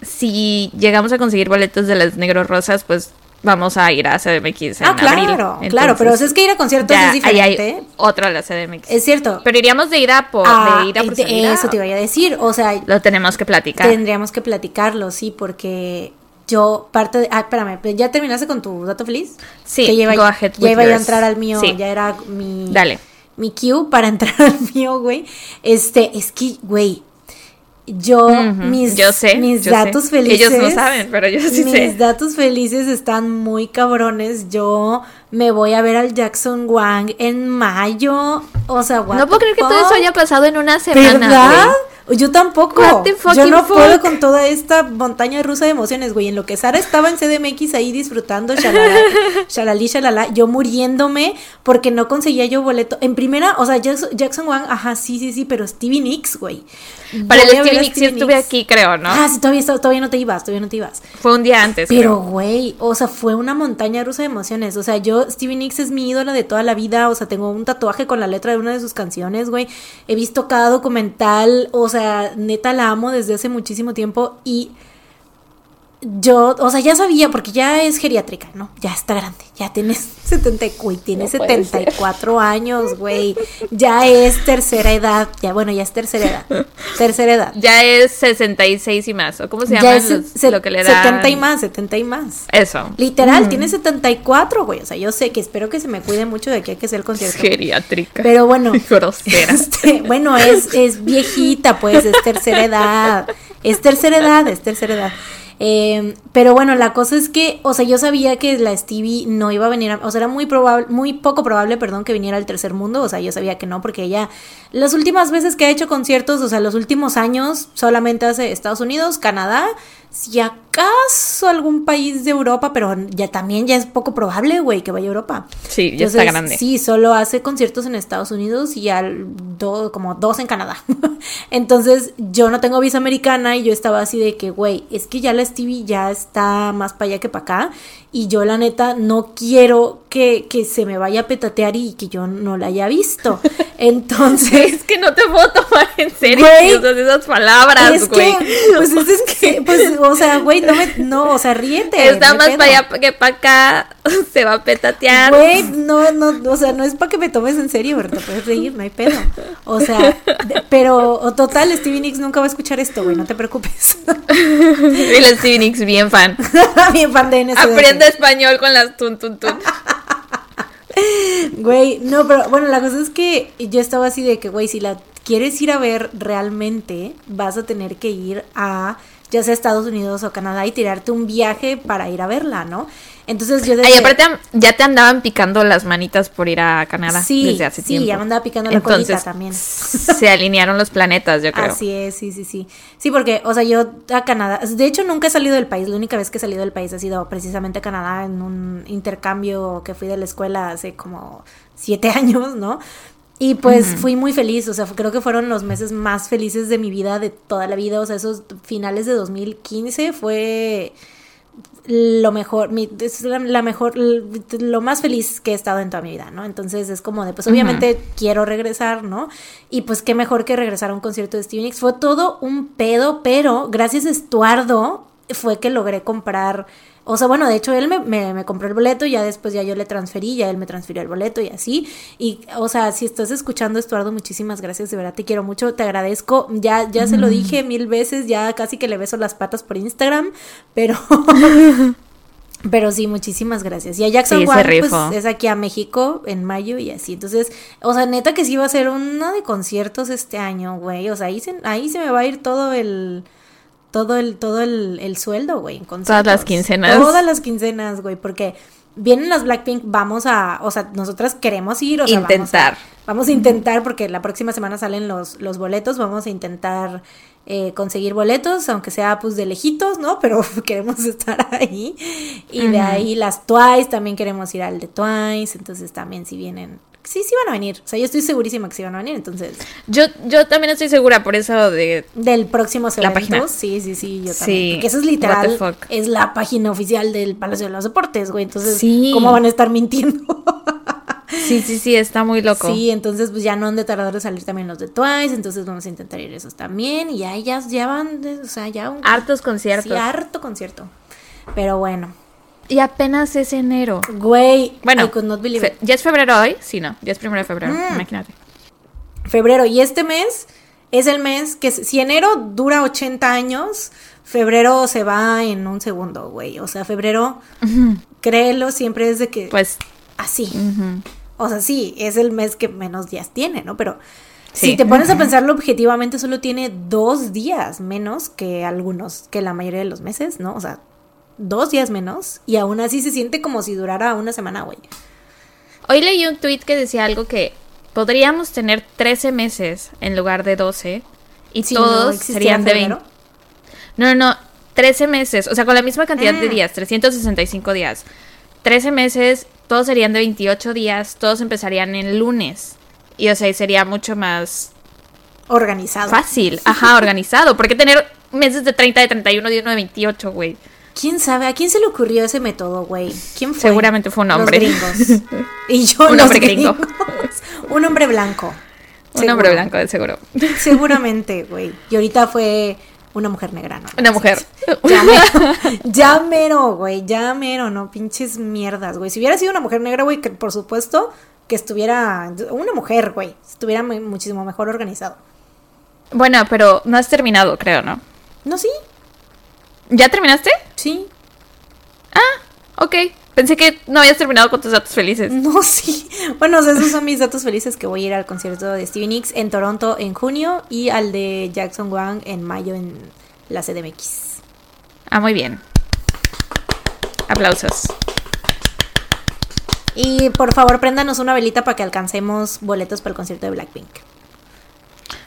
si llegamos a conseguir boletos de las negros rosas, pues vamos a ir a CDMX en ah, claro, claro, pero es que ir a conciertos es diferente. Ahí hay otro a la CDMX. Es cierto. Pero iríamos de ida por, de ah, ir a por Eso te iba a decir, o sea... Lo tenemos que platicar. Tendríamos que platicarlo, sí, porque yo parte de... Ah, espérame, ¿ya terminaste con tu dato feliz? Sí, que ya iba, ya iba a entrar al mío, ya era mi... Dale. Mi cue para entrar al mío, güey. Este, es que, güey, yo, mis, mis datos felices. Ellos no saben, pero yo sí mis sé. Mis datos felices están muy cabrones. Yo me voy a ver al Jackson Wang en mayo. O sea, No puedo creer que todo eso haya pasado en una semana. ¿Verdad? Yo tampoco. Yo no puedo con toda esta montaña rusa de emociones, güey. En lo que Sara estaba en CDMX ahí disfrutando, shalala, shalalí, shalala, yo muriéndome porque no conseguía yo boleto. En primera, o sea, Jackson, Wang, ajá, sí, sí, sí, pero Stevie Nicks, güey. Para el Stevie Nicks sí estuve aquí, creo, ¿no? Ah, sí, todavía, todavía no te ibas, todavía no te ibas. Fue un día antes. Pero, güey, o sea, fue una montaña rusa de emociones. O sea, yo, Stevie Nicks es mi ídola de toda la vida. O sea, tengo un tatuaje con la letra de una de sus canciones, güey. He visto cada documental, o sea, sea, neta la amo desde hace muchísimo tiempo y yo, o sea, ya sabía, porque ya es geriátrica, ¿no? Ya está grande, ya tienes 70, güey, tiene 74 años, güey. Ya es tercera edad, ya bueno, ya es tercera edad. Tercera edad. Ya es 66 y más, ¿o cómo se llama lo que le da? 70 y más, 70 y más. Eso. Literal, tiene 74, güey. O sea, yo sé que espero que se me cuide mucho de que hay que hacer el concierto. Geriátrica. Pero bueno. Grosera. Este, bueno, es, es viejita, pues, es tercera edad. Es tercera edad, es tercera edad. Eh, pero bueno, la cosa es que, o sea, yo sabía que la Stevie no iba a venir, o sea, era muy probable, muy poco probable, perdón, que viniera al tercer mundo, o sea, yo sabía que no, porque ella, las últimas veces que ha hecho conciertos, o sea, los últimos años, solamente hace Estados Unidos, Canadá, si acaso algún país de Europa, pero ya también ya es poco probable, güey, que vaya a Europa. Sí, ya está grande. Sí, solo hace conciertos en Estados Unidos y al do, como dos en Canadá. Entonces, yo no tengo visa americana y yo estaba así de que, güey, es que ya la Stevie ya está más para allá que para acá y yo la neta no quiero que, que se me vaya a petatear y que yo no la haya visto. Entonces. es que no te puedo tomar en serio esas palabras, güey. Pues es que, pues, o sea, güey, no me, no, o sea, ríete. Está más para allá que para acá, se va a petatear. Güey, no, no, o sea, no es para que me tomes en serio, ¿verdad? Puedes reír, no hay pedo. O sea, pero, total, Stevie Nicks nunca va a escuchar esto, güey, no te preocupes. y el Stevie Nicks, bien fan. bien fan de NSD. Aprende español con las tun, tun. Güey, no, pero bueno, la cosa es que yo estaba así de que, güey, si la quieres ir a ver realmente, vas a tener que ir a ya sea Estados Unidos o Canadá y tirarte un viaje para ir a verla, ¿no? Entonces yo desde... Ay, aparte ya te andaban picando las manitas por ir a Canadá sí, desde hace tiempo. Sí, ya me andaba picando la colita también. Se alinearon los planetas, yo creo. Así es, sí, sí, sí. Sí, porque, o sea, yo a Canadá, de hecho nunca he salido del país, la única vez que he salido del país ha sido precisamente a Canadá en un intercambio que fui de la escuela hace como siete años, ¿no? Y pues fui muy feliz, o sea, creo que fueron los meses más felices de mi vida, de toda la vida, o sea, esos finales de 2015 fue lo mejor, mi, es la, mejor, lo más feliz que he estado en toda mi vida, ¿no? Entonces es como de, pues obviamente quiero regresar, ¿no? Y pues qué mejor que regresar a un concierto de Stevie Nicks. Fue todo un pedo, pero gracias a Estuardo fue que logré comprar o sea, bueno, de hecho él me, me, compró el boleto y ya después ya yo le transferí, ya él me transfirió el boleto y así. Y, o sea, si estás escuchando, Estuardo, muchísimas gracias, de verdad te quiero mucho, te agradezco. Ya, ya se lo dije mil veces, ya casi que le beso las patas por Instagram, pero... Pero sí, muchísimas gracias. Y a Jackson Wang, pues es aquí a México en mayo y así. Entonces, o sea, neta que sí va a ser uno de conciertos este año, güey. O sea, ahí se, ahí se me va a ir todo el todo el, todo el, sueldo, güey. Todas las quincenas. Todas las quincenas, güey, porque vienen las Blackpink, vamos a, o sea, nosotras queremos ir, o sea, intentar. Vamos a, vamos a intentar, porque la próxima semana salen los, los boletos, vamos a intentar eh, conseguir boletos, aunque sea pues de lejitos, ¿no? Pero queremos estar ahí. Y de ahí las Twice, también queremos ir al de Twice, entonces también si vienen sí, sí van a venir. O sea, yo estoy segurísima que sí van a venir, entonces. Yo, yo también estoy segura por eso de. Del próximo la página. Sí, sí, sí, yo también. Sí. Porque eso es literal. Es la página oficial del Palacio de los Deportes, güey. Entonces, ¿cómo van a estar mintiendo? Sí, sí, sí, está muy loco. Sí, entonces pues ya no han de tardar de salir también los de Twice, entonces vamos a intentar ir esos también y ya ellas ya van, o sea, ya un... Hartos conciertos. Sí, harto concierto. Pero bueno, y apenas es enero. Güey, bueno, ¿ya es febrero hoy? Sí, no, ya es primero de febrero, mm. imagínate. Febrero, y este mes es el mes que si enero dura 80 años, febrero se va en un segundo, güey. O sea, febrero, créelo, siempre es de que... Pues... Así. O sea, sí, es el mes que menos días tiene, ¿no? Pero... Si te pones a pensarlo objetivamente, solo tiene dos días menos que algunos, que la mayoría de los meses, ¿no? O sea, dos días menos y aún así se siente como si durara una semana, güey. Hoy leí un tweet que decía algo que podríamos tener 13 meses en lugar de 12 y todos serían de 20. No, no, no, 13 meses, o sea, con la misma cantidad de ah. días, 365 días. 13 meses, todos serían de 28 días, todos empezarían en lunes. Y o sea, sería mucho más organizado. Fácil, ajá, organizado. ¿Por qué tener meses de 30, de 31, de 1, de 28, güey? ¿Quién sabe? ¿A quién se le ocurrió ese método, güey? ¿Quién fue? Seguramente fue un hombre. Los gringos. Y yo Un hombre gringo. un hombre blanco. Un hombre blanco, de seguro. Seguramente, güey. Y ahorita fue una mujer negra, ¿no? Una mujer. Ya mero, ya mero, güey. Ya mero, no pinches mierdas, güey. Si hubiera sido una mujer negra, güey, que por supuesto que estuviera. Una mujer, güey. Estuviera muchísimo mejor organizado. Bueno, pero no has terminado, creo, ¿no? No, sí. ¿Ya terminaste? Sí. Ah, ok. Pensé que no habías terminado con tus datos felices. No, sí. Bueno, esos son mis datos felices que voy a ir al concierto de Stevie Nicks en Toronto en junio y al de Jackson Wang en mayo en la CDMX. Ah, muy bien. Aplausos. Y por favor, préndanos una velita para que alcancemos boletos para el concierto de Blackpink.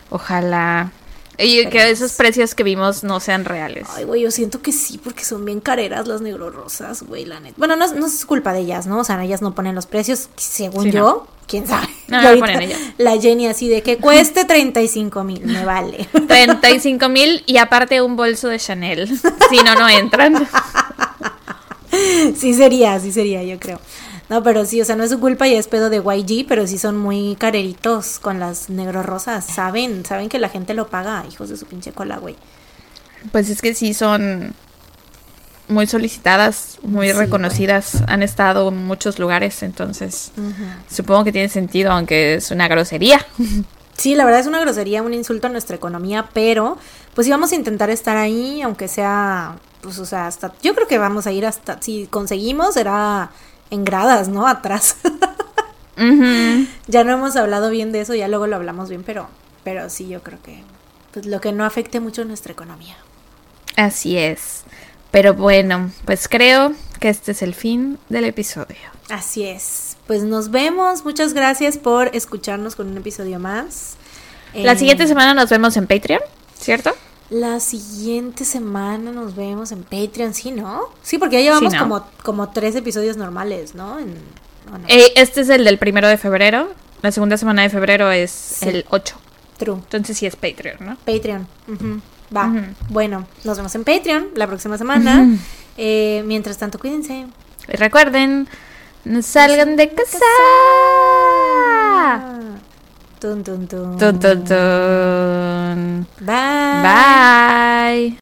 Ojalá. Y que esos precios que vimos no sean reales. Ay, güey, yo siento que sí, porque son bien careras las negro rosas, güey, la neta. Bueno, no, no, es culpa de ellas, ¿no? O sea, ellas no ponen los precios, según yo, quién sabe. No, no ponen ellas. La Jenny así de que cueste 35 mil, me vale. 35 mil y aparte un bolso de Chanel. Si no, no entran. sí sería, sí sería, yo creo. No, pero sí, o sea, no es su culpa y es pedo de YG, pero sí son muy careritos con las negro rosas. Saben, saben que la gente lo paga, hijos de su pinche cola, güey. Pues es que sí son muy solicitadas, muy reconocidas, han estado en muchos lugares, entonces supongo que tiene sentido, aunque es una grosería. Sí, la verdad es una grosería, un insulto a nuestra economía, pero pues sí vamos a intentar estar ahí, aunque sea, pues o sea, hasta, yo creo que vamos a ir hasta, si conseguimos, será en gradas, ¿no? Atrás. Ya no hemos hablado bien de eso, ya luego lo hablamos bien, pero, pero sí, yo creo que pues, lo que no afecte mucho nuestra economía. Así es. Pero bueno, pues creo que este es el fin del episodio. Así es. Pues nos vemos. Muchas gracias por escucharnos con un episodio más. La siguiente eh, semana nos vemos en Patreon, ¿cierto? La siguiente semana nos vemos en Patreon, ¿sí, no? Sí, porque ya llevamos como, como tres episodios normales, ¿no? ¿o no? Eh, este es el del primero de febrero. La segunda semana de febrero es Sí. el 8. True. Entonces sí es Patreon, ¿no? Patreon. Va. Bueno, nos vemos en Patreon la próxima semana. Eh, mientras tanto, cuídense. Y recuerden, no salgan de casa. Tun, tun, tun. Tun, tun, tun. Bye. Bye.